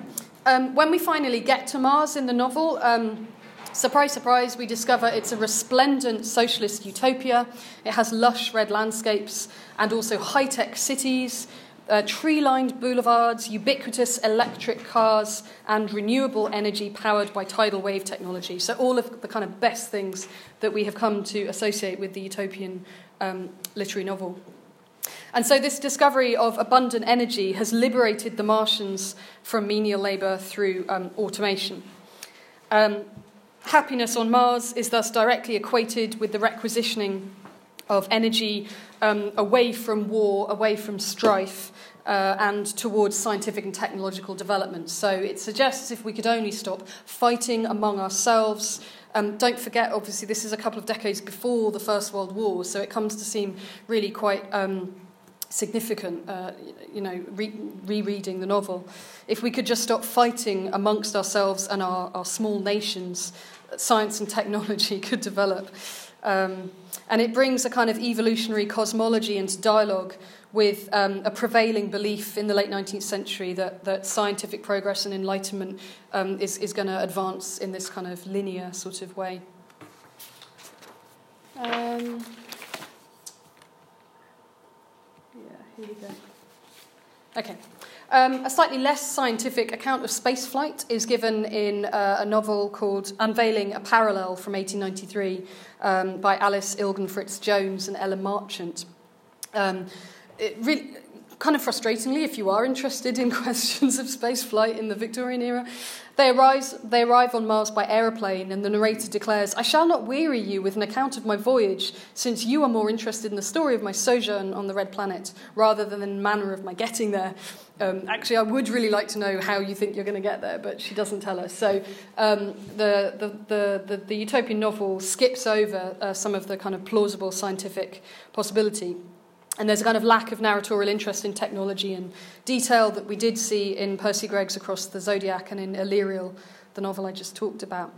Speaker 2: Um, when we finally get to Mars in the novel, um, surprise, surprise, we discover it's a resplendent socialist utopia. It has lush red landscapes and also high tech cities uh, tree lined boulevards, ubiquitous electric cars, and renewable energy powered by tidal wave technology. So, all of the kind of best things that we have come to associate with the utopian um, literary novel. And so, this discovery of abundant energy has liberated the Martians from menial labour through um, automation. Um, happiness on Mars is thus directly equated with the requisitioning of energy um, away from war, away from strife, uh, and towards scientific and technological development. So it suggests if we could only stop fighting among ourselves. Um, don't forget, obviously, this is a couple of decades before the First World War, so it comes to seem really quite um, significant, uh, you know, re- rereading the novel. If we could just stop fighting amongst ourselves and our, our small nations, science and technology could develop. Um, and it brings a kind of evolutionary cosmology into dialogue with um, a prevailing belief in the late 19th century that, that scientific progress and enlightenment um, is, is going to advance in this kind of linear sort of way. Um, yeah, here we go. Okay. Um, a slightly less scientific account of spaceflight is given in uh, a novel called Unveiling a Parallel from 1893 um, by Alice Ilgenfritz Jones and Ellen Merchant. Um, it really, kind of frustratingly, if you are interested in questions of space flight in the Victorian era, they arrive, they arrive on Mars by aeroplane, and the narrator declares, I shall not weary you with an account of my voyage, since you are more interested in the story of my sojourn on the Red Planet rather than the manner of my getting there. Um, actually, I would really like to know how you think you're going to get there, but she doesn't tell us. So um, the, the, the, the, the utopian novel skips over uh, some of the kind of plausible scientific possibility. And there's a kind of lack of narratorial interest in technology and detail that we did see in Percy Greg's Across the Zodiac and in Aleriel, the novel I just talked about.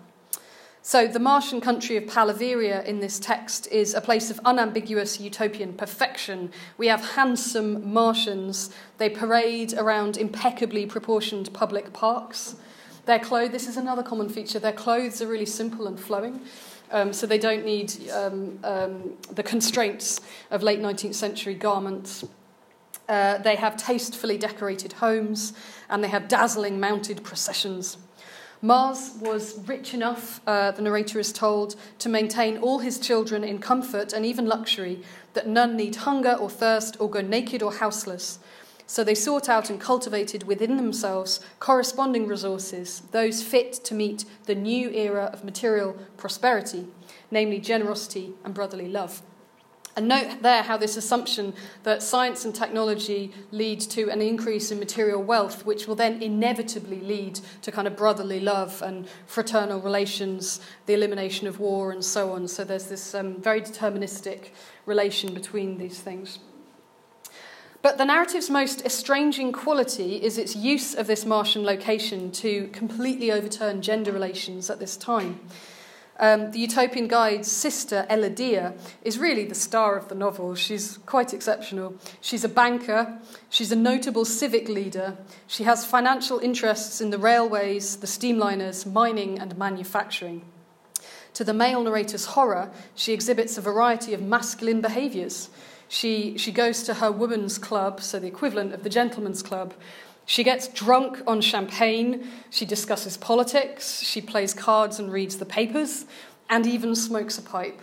Speaker 2: So, the Martian country of Paleveria in this text is a place of unambiguous utopian perfection. We have handsome Martians. They parade around impeccably proportioned public parks. Their clothes, this is another common feature, their clothes are really simple and flowing. Um, so they don't need um, um, the constraints of late 19th century garments. Uh, they have tastefully decorated homes and they have dazzling mounted processions. Mars was rich enough, uh, the narrator is told, to maintain all his children in comfort and even luxury, that none need hunger or thirst or go naked or houseless. So they sought out and cultivated within themselves corresponding resources, those fit to meet the new era of material prosperity, namely generosity and brotherly love. And note there how this assumption that science and technology lead to an increase in material wealth, which will then inevitably lead to kind of brotherly love and fraternal relations, the elimination of war, and so on. So there's this um, very deterministic relation between these things. But the narrative's most estranging quality is its use of this Martian location to completely overturn gender relations at this time. Um, the Utopian Guide's sister, Elodia, is really the star of the novel. She's quite exceptional. She's a banker, she's a notable civic leader, she has financial interests in the railways, the steamliners, mining, and manufacturing. To the male narrator's horror, she exhibits a variety of masculine behaviours. She, she goes to her women's club, so the equivalent of the gentleman's club. She gets drunk on champagne. She discusses politics. She plays cards and reads the papers, and even smokes a pipe.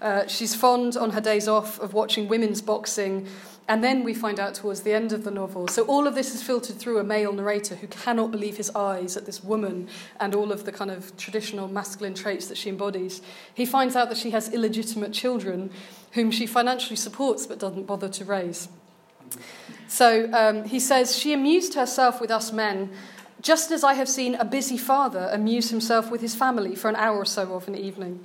Speaker 2: Uh, she's fond on her days off of watching women's boxing and then we find out towards the end of the novel. So all of this is filtered through a male narrator who cannot believe his eyes at this woman and all of the kind of traditional masculine traits that she embodies. He finds out that she has illegitimate children whom she financially supports but doesn't bother to raise. So um, he says, She amused herself with us men, just as I have seen a busy father amuse himself with his family for an hour or so of an evening.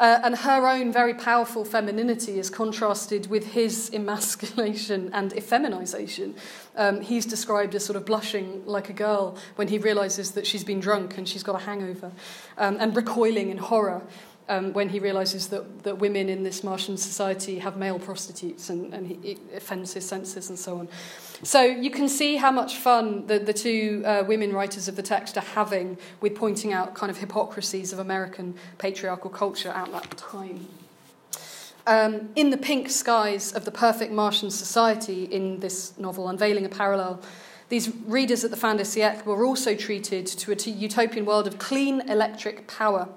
Speaker 2: Uh, and her own very powerful femininity is contrasted with his emasculation and effeminization. Um, he's described as sort of blushing like a girl when he realizes that she's been drunk and she's got a hangover, um, and recoiling in horror um, when he realizes that, that women in this Martian society have male prostitutes and, and he, it offends his senses and so on. So you can see how much fun the, the two uh, women writers of the text are having with pointing out kind of hypocrisies of American patriarchal culture at that time. Um, in the pink skies of the perfect Martian society in this novel, Unveiling a Parallel, these readers at the fin de siècle were also treated to a utopian world of clean electric power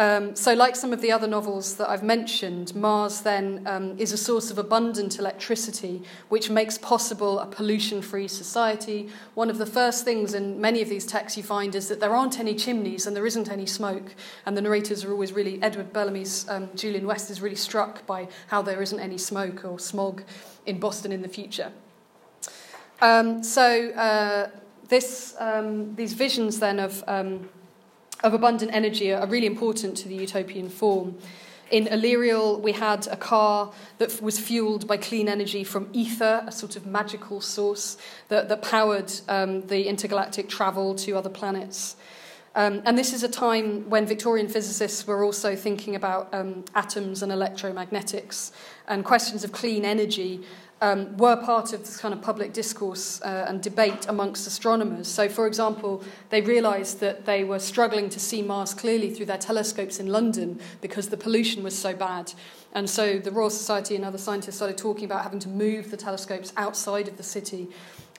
Speaker 2: um, so, like some of the other novels that I've mentioned, Mars then um, is a source of abundant electricity, which makes possible a pollution free society. One of the first things in many of these texts you find is that there aren't any chimneys and there isn't any smoke. And the narrators are always really, Edward Bellamy's um, Julian West is really struck by how there isn't any smoke or smog in Boston in the future. Um, so, uh, this, um, these visions then of um, of abundant energy are really important to the utopian form. In Aleriel, we had a car that was fueled by clean energy from ether, a sort of magical source that, that powered um, the intergalactic travel to other planets. Um, and this is a time when Victorian physicists were also thinking about um, atoms and electromagnetics and questions of clean energy um, were part of this kind of public discourse uh, and debate amongst astronomers. So, for example, they realised that they were struggling to see Mars clearly through their telescopes in London because the pollution was so bad. And so the Royal Society and other scientists started talking about having to move the telescopes outside of the city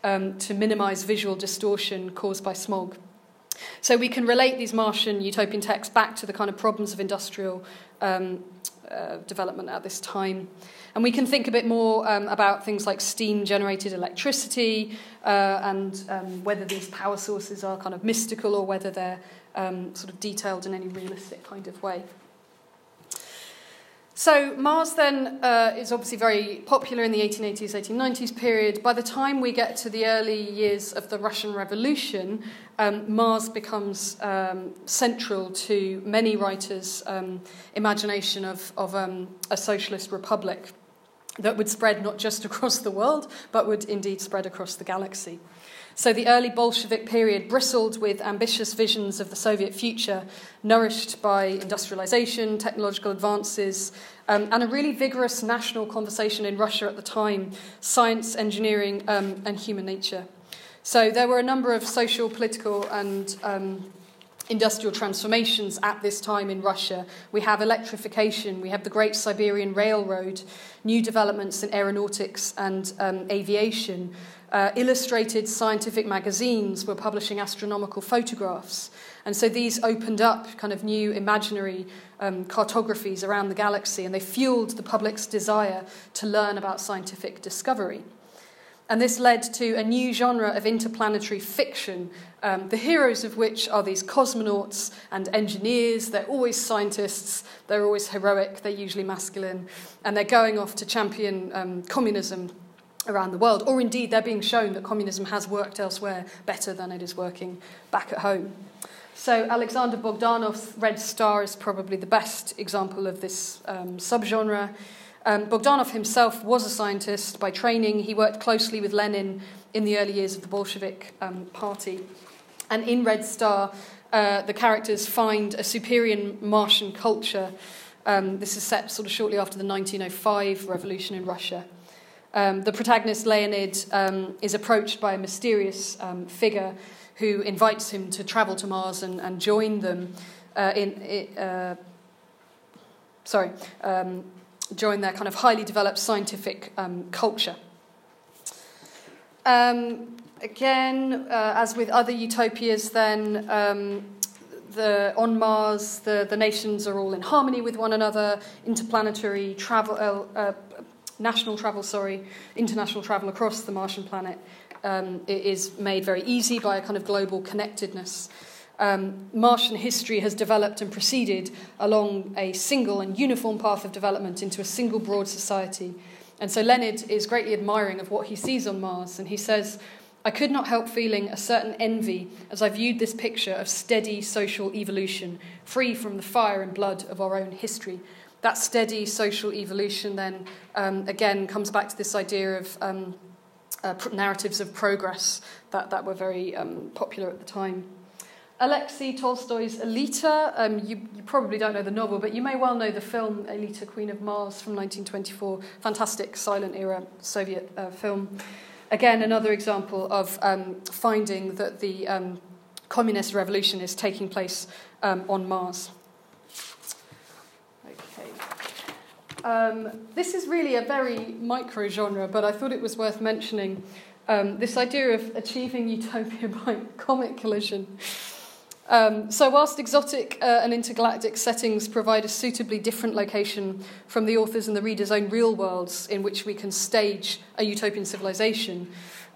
Speaker 2: um, to minimise visual distortion caused by smog. So we can relate these Martian utopian texts back to the kind of problems of industrial um, uh, development at this time. And we can think a bit more um, about things like steam generated electricity uh, and um, whether these power sources are kind of mystical or whether they're um, sort of detailed in any realistic kind of way. So Mars then uh, is obviously very popular in the 1880s, 1890s period. By the time we get to the early years of the Russian Revolution, um, Mars becomes um, central to many writers' um, imagination of, of um, a socialist republic that would spread not just across the world, but would indeed spread across the galaxy. So the early Bolshevik period bristled with ambitious visions of the Soviet future, nourished by industrialization, technological advances, um, and a really vigorous national conversation in Russia at the time science, engineering, um, and human nature. So there were a number of social, political, and um, industrial transformations at this time in Russia. We have electrification, we have the Great Siberian Railroad, new developments in aeronautics and um, aviation. Uh, illustrated scientific magazines were publishing astronomical photographs. And so these opened up kind of new imaginary um, cartographies around the galaxy and they fueled the public's desire to learn about scientific discovery. And this led to a new genre of interplanetary fiction, um, the heroes of which are these cosmonauts and engineers. They're always scientists, they're always heroic, they're usually masculine, and they're going off to champion um, communism around the world. Or indeed, they're being shown that communism has worked elsewhere better than it is working back at home. So, Alexander Bogdanov's Red Star is probably the best example of this um, subgenre. Um, Bogdanov himself was a scientist by training. He worked closely with Lenin in the early years of the Bolshevik um, party. And in Red Star, uh, the characters find a superior Martian culture. Um, this is set sort of shortly after the 1905 revolution in Russia. Um, the protagonist, Leonid, um, is approached by a mysterious um, figure who invites him to travel to Mars and, and join them uh, in. Uh, sorry, join their kind of highly developed scientific um, culture. Um, again, uh, as with other utopias, then um, the, on Mars, the, the nations are all in harmony with one another. Interplanetary travel, uh, uh, national travel, sorry, international travel across the Martian planet um, is made very easy by a kind of global connectedness um, Martian history has developed and proceeded along a single and uniform path of development into a single broad society. And so Leonard is greatly admiring of what he sees on Mars, and he says, I could not help feeling a certain envy as I viewed this picture of steady social evolution, free from the fire and blood of our own history. That steady social evolution then um, again comes back to this idea of um, uh, narratives of progress that, that were very um, popular at the time. Alexei Tolstoy's Aelita. Um, you, you, probably don't know the novel, but you may well know the film Aelita, Queen of Mars from 1924. Fantastic silent era Soviet uh, film. Again, another example of um, finding that the um, communist revolution is taking place um, on Mars. Okay. Um, this is really a very micro genre, but I thought it was worth mentioning. Um, this idea of achieving utopia by comic collision. Um, so, whilst exotic uh, and intergalactic settings provide a suitably different location from the author's and the reader's own real worlds in which we can stage a utopian civilization,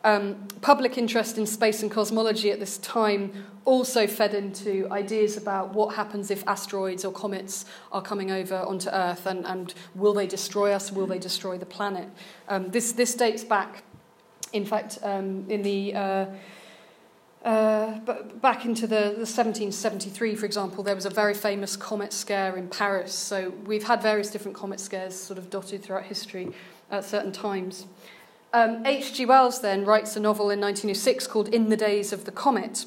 Speaker 2: um, public interest in space and cosmology at this time also fed into ideas about what happens if asteroids or comets are coming over onto Earth and, and will they destroy us, will they destroy the planet. Um, this, this dates back, in fact, um, in the uh, Uh, but back into the, the 1773, for example, there was a very famous comet scare in Paris. So we've had various different comet scares sort of dotted throughout history at certain times. H.G. Um, Wells then writes a novel in 1906 called In the Days of the Comet,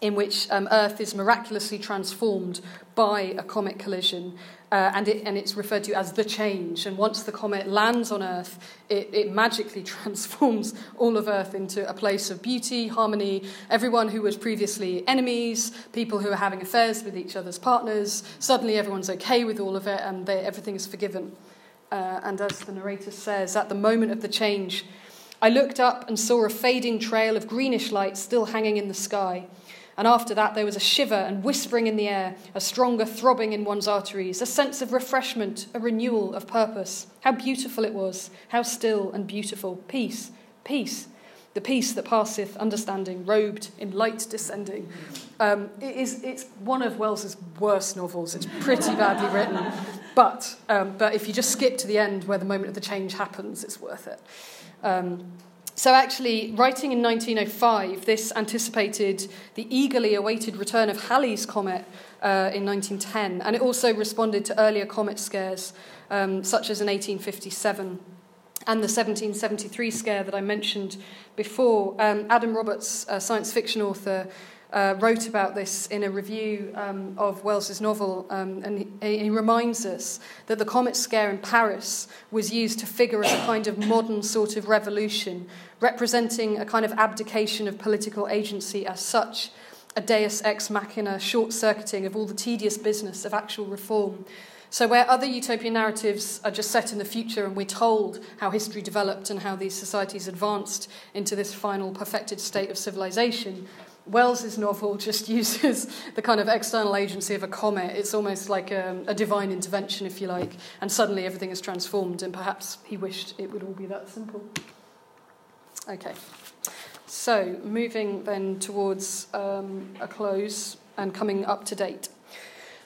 Speaker 2: in which um, Earth is miraculously transformed by a comet collision. Uh, and, it, and it's referred to as the change. And once the comet lands on Earth, it, it magically transforms all of Earth into a place of beauty, harmony. Everyone who was previously enemies, people who are having affairs with each other's partners, suddenly everyone's okay with all of it and they, everything is forgiven. Uh, and as the narrator says, at the moment of the change, I looked up and saw a fading trail of greenish light still hanging in the sky. And after that, there was a shiver and whispering in the air, a stronger throbbing in one's arteries, a sense of refreshment, a renewal of purpose. How beautiful it was, how still and beautiful. Peace, peace, the peace that passeth understanding, robed in light descending. Um, it is, it's one of Wells's worst novels. It's pretty badly written. But, um, but if you just skip to the end where the moment of the change happens, it's worth it. Um, so, actually, writing in 1905, this anticipated the eagerly awaited return of Halley's comet uh, in 1910, and it also responded to earlier comet scares, um, such as in 1857 and the 1773 scare that I mentioned before. Um, Adam Roberts, a science fiction author, uh, wrote about this in a review um, of Wells's novel, um, and he, he, reminds us that the comet scare in Paris was used to figure as a kind of modern sort of revolution, representing a kind of abdication of political agency as such, a deus ex machina short circuiting of all the tedious business of actual reform. So, where other utopian narratives are just set in the future and we're told how history developed and how these societies advanced into this final perfected state of civilization, Wells's novel just uses the kind of external agency of a comet. It's almost like a, a, divine intervention, if you like, and suddenly everything is transformed, and perhaps he wished it would all be that simple. Okay, so moving then towards um, a close and coming up to date.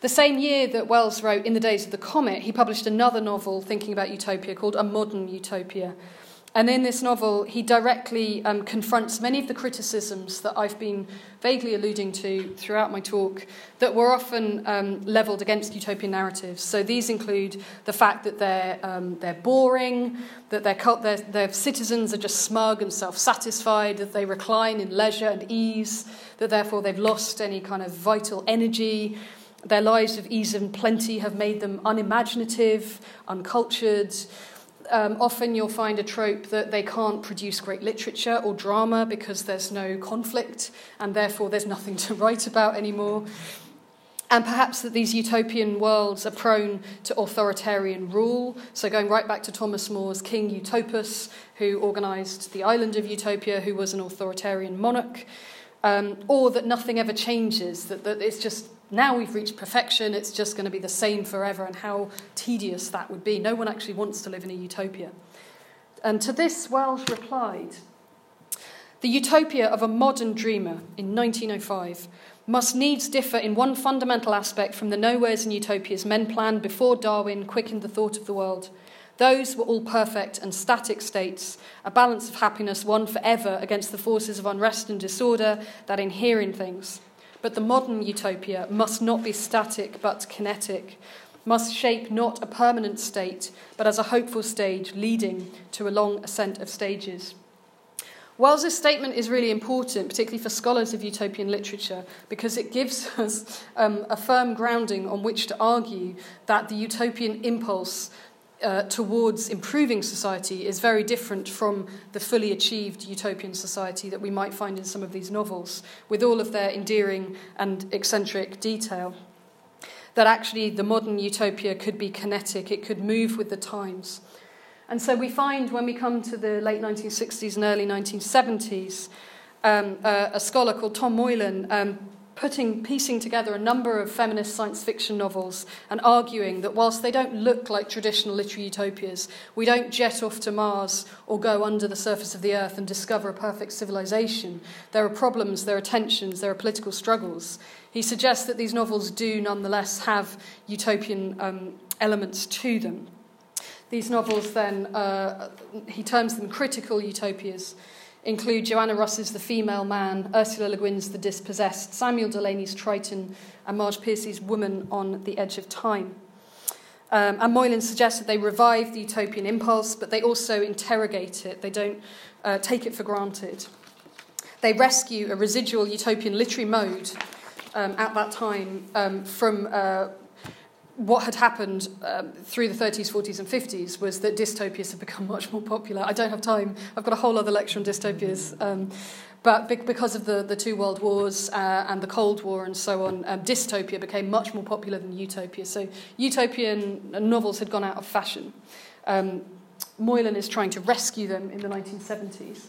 Speaker 2: The same year that Wells wrote In the Days of the Comet, he published another novel thinking about utopia called A Modern Utopia. And in this novel, he directly um, confronts many of the criticisms that I've been vaguely alluding to throughout my talk that were often um, levelled against utopian narratives. So these include the fact that they're, um, they're boring, that their, their, their citizens are just smug and self satisfied, that they recline in leisure and ease, that therefore they've lost any kind of vital energy. Their lives of ease and plenty have made them unimaginative, uncultured um, often you'll find a trope that they can't produce great literature or drama because there's no conflict and therefore there's nothing to write about anymore. And perhaps that these utopian worlds are prone to authoritarian rule. So, going right back to Thomas More's King Utopus, who organised the island of Utopia, who was an authoritarian monarch. Um, or that nothing ever changes, that, that it's just now we've reached perfection, it's just going to be the same forever, and how tedious that would be. No one actually wants to live in a utopia. And to this, Wells replied The utopia of a modern dreamer in 1905 must needs differ in one fundamental aspect from the nowheres and utopias men planned before Darwin quickened the thought of the world. Those were all perfect and static states, a balance of happiness won forever against the forces of unrest and disorder that inhere in things. But the modern utopia must not be static but kinetic, must shape not a permanent state, but as a hopeful stage leading to a long ascent of stages. Wells's statement is really important, particularly for scholars of utopian literature, because it gives us um, a firm grounding on which to argue that the utopian impulse uh, towards improving society is very different from the fully achieved utopian society that we might find in some of these novels, with all of their endearing and eccentric detail. That actually the modern utopia could be kinetic, it could move with the times. And so we find when we come to the late 1960s and early 1970s, um, uh, a scholar called Tom Moylan um, putting, piecing together a number of feminist science fiction novels and arguing that whilst they don't look like traditional literary utopias, we don't jet off to Mars or go under the surface of the earth and discover a perfect civilization. There are problems, there are tensions, there are political struggles. He suggests that these novels do nonetheless have utopian um, elements to them. These novels, then, uh, he terms them critical utopias include Joanna Russ's The Female Man, Ursula Le Guin's The Dispossessed, Samuel Delany's Triton, and Marge Piercy's Woman on the Edge of Time. Um, and Moylan suggests that they revive the utopian impulse, but they also interrogate it. They don't uh, take it for granted. They rescue a residual utopian literary mode um, at that time um, from uh, what had happened um, through the 30s, 40s, and 50s was that dystopias have become much more popular. I don't have time, I've got a whole other lecture on dystopias. Um, but because of the, the two world wars uh, and the Cold War and so on, um, dystopia became much more popular than utopia. So utopian novels had gone out of fashion. Um, Moylan is trying to rescue them in the 1970s.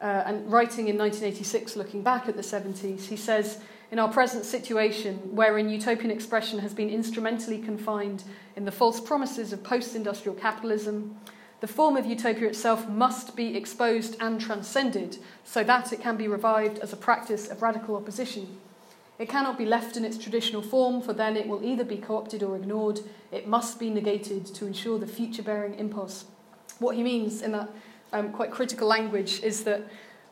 Speaker 2: Uh, and writing in 1986, looking back at the 70s, he says in our present situation, wherein utopian expression has been instrumentally confined in the false promises of post industrial capitalism, the form of utopia itself must be exposed and transcended so that it can be revived as a practice of radical opposition. It cannot be left in its traditional form, for then it will either be co opted or ignored. It must be negated to ensure the future bearing impulse. What he means in that um, quite critical language is that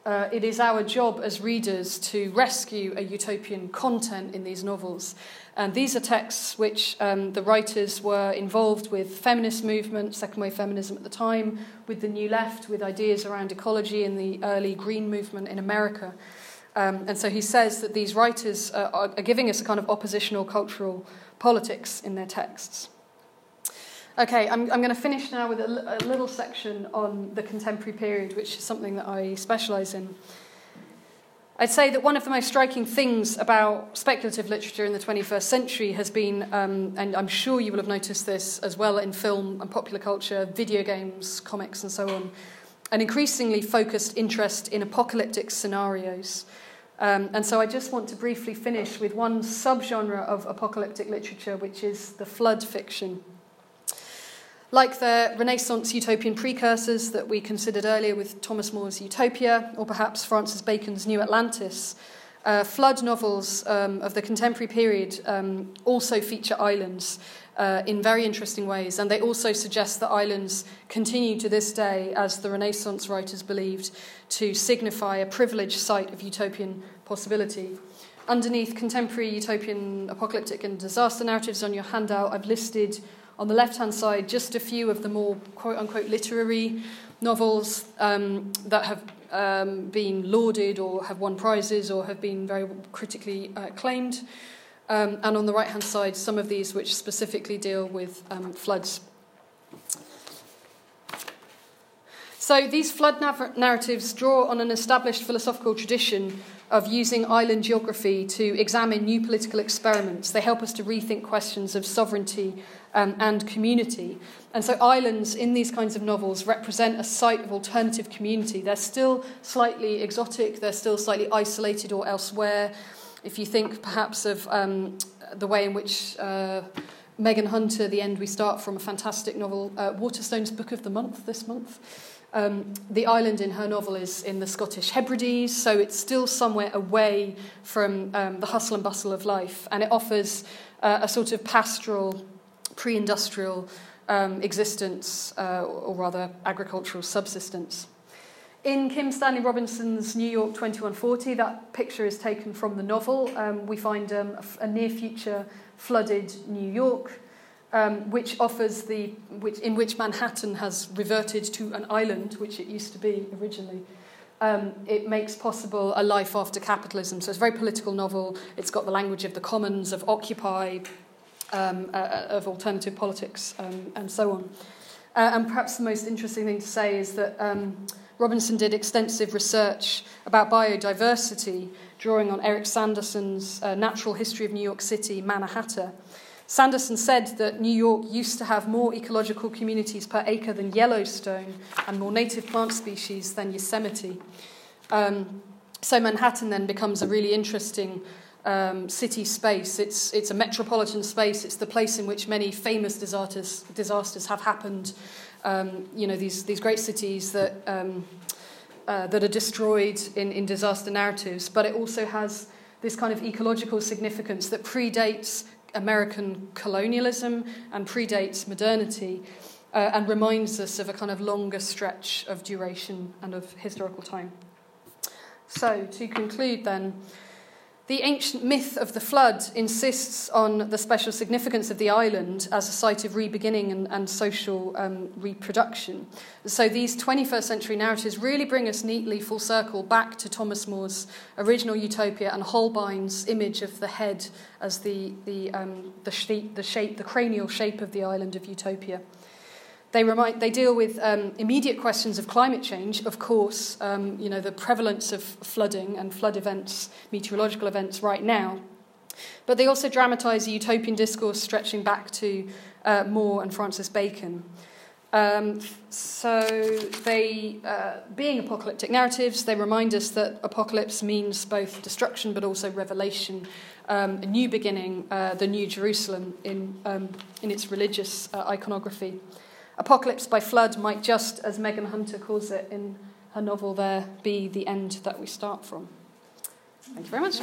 Speaker 2: uh, it is our job as readers to rescue a utopian content in these novels. And these are texts which um, the writers were involved with feminist movement, second wave feminism at the time, with the New Left, with ideas around ecology and the early green movement in America. Um, and so he says that these writers are, are giving us a kind of oppositional cultural politics in their texts. Okay, I'm, I'm going to finish now with a, little section on the contemporary period, which is something that I specialise in. I'd say that one of the most striking things about speculative literature in the 21st century has been, um, and I'm sure you will have noticed this as well in film and popular culture, video games, comics, and so on, an increasingly focused interest in apocalyptic scenarios. Um, and so I just want to briefly finish with one subgenre of apocalyptic literature, which is the flood fiction. Like the Renaissance utopian precursors that we considered earlier with Thomas More's Utopia, or perhaps Francis Bacon's New Atlantis, uh, flood novels um, of the contemporary period um, also feature islands uh, in very interesting ways, and they also suggest that islands continue to this day, as the Renaissance writers believed, to signify a privileged site of utopian possibility. Underneath contemporary utopian apocalyptic and disaster narratives on your handout, I've listed on the left hand side, just a few of the more quote unquote literary novels um, that have um, been lauded or have won prizes or have been very critically uh, acclaimed. Um, and on the right hand side, some of these which specifically deal with um, floods. So these flood narratives draw on an established philosophical tradition of using island geography to examine new political experiments. They help us to rethink questions of sovereignty um, and community. And so, islands in these kinds of novels represent a site of alternative community. They're still slightly exotic, they're still slightly isolated or elsewhere. If you think perhaps of um, the way in which uh, Megan Hunter, The End We Start from, a fantastic novel, uh, Waterstone's Book of the Month this month. Um, the island in her novel is in the Scottish Hebrides, so it's still somewhere away from um, the hustle and bustle of life, and it offers uh, a sort of pastoral, pre industrial um, existence, uh, or rather agricultural subsistence. In Kim Stanley Robinson's New York 2140, that picture is taken from the novel. Um, we find um, a, near future flooded New York um, which offers the which, in which Manhattan has reverted to an island, which it used to be originally. Um, it makes possible a life after capitalism. So it's a very political novel. It's got the language of the commons, of Occupy, um, uh, uh, of alternative politics, um, and so on. Uh, and perhaps the most interesting thing to say is that um, Robinson did extensive research about biodiversity, drawing on Eric Sanderson's uh, Natural History of New York City, Mannahatta. Sanderson said that New York used to have more ecological communities per acre than Yellowstone and more native plant species than Yosemite. Um, so Manhattan then becomes a really interesting um, city space. It's, it's a metropolitan space. It's the place in which many famous disasters, disasters have happened. Um, you know, these, these great cities that, um, uh, that are destroyed in, in disaster narratives. But it also has this kind of ecological significance that predates American colonialism and predates modernity uh, and reminds us of a kind of longer stretch of duration and of historical time. So, to conclude, then, the ancient myth of the flood insists on the special significance of the island as a site of rebeginning and, and social um, reproduction. So these 21st century narratives really bring us neatly full circle back to Thomas More's original Utopia and Holbein's image of the head as the, the, um, the, the shape, the cranial shape of the island of Utopia. They, remind, they deal with um, immediate questions of climate change, of course, um, you know, the prevalence of flooding and flood events, meteorological events right now. But they also dramatise a utopian discourse stretching back to uh, More and Francis Bacon. Um, so, they, uh, being apocalyptic narratives, they remind us that apocalypse means both destruction but also revelation, um, a new beginning, uh, the new Jerusalem in, um, in its religious uh, iconography. Apocalypse by flood might just, as Megan Hunter calls it in her novel there, be the end that we start from. Thank you very much.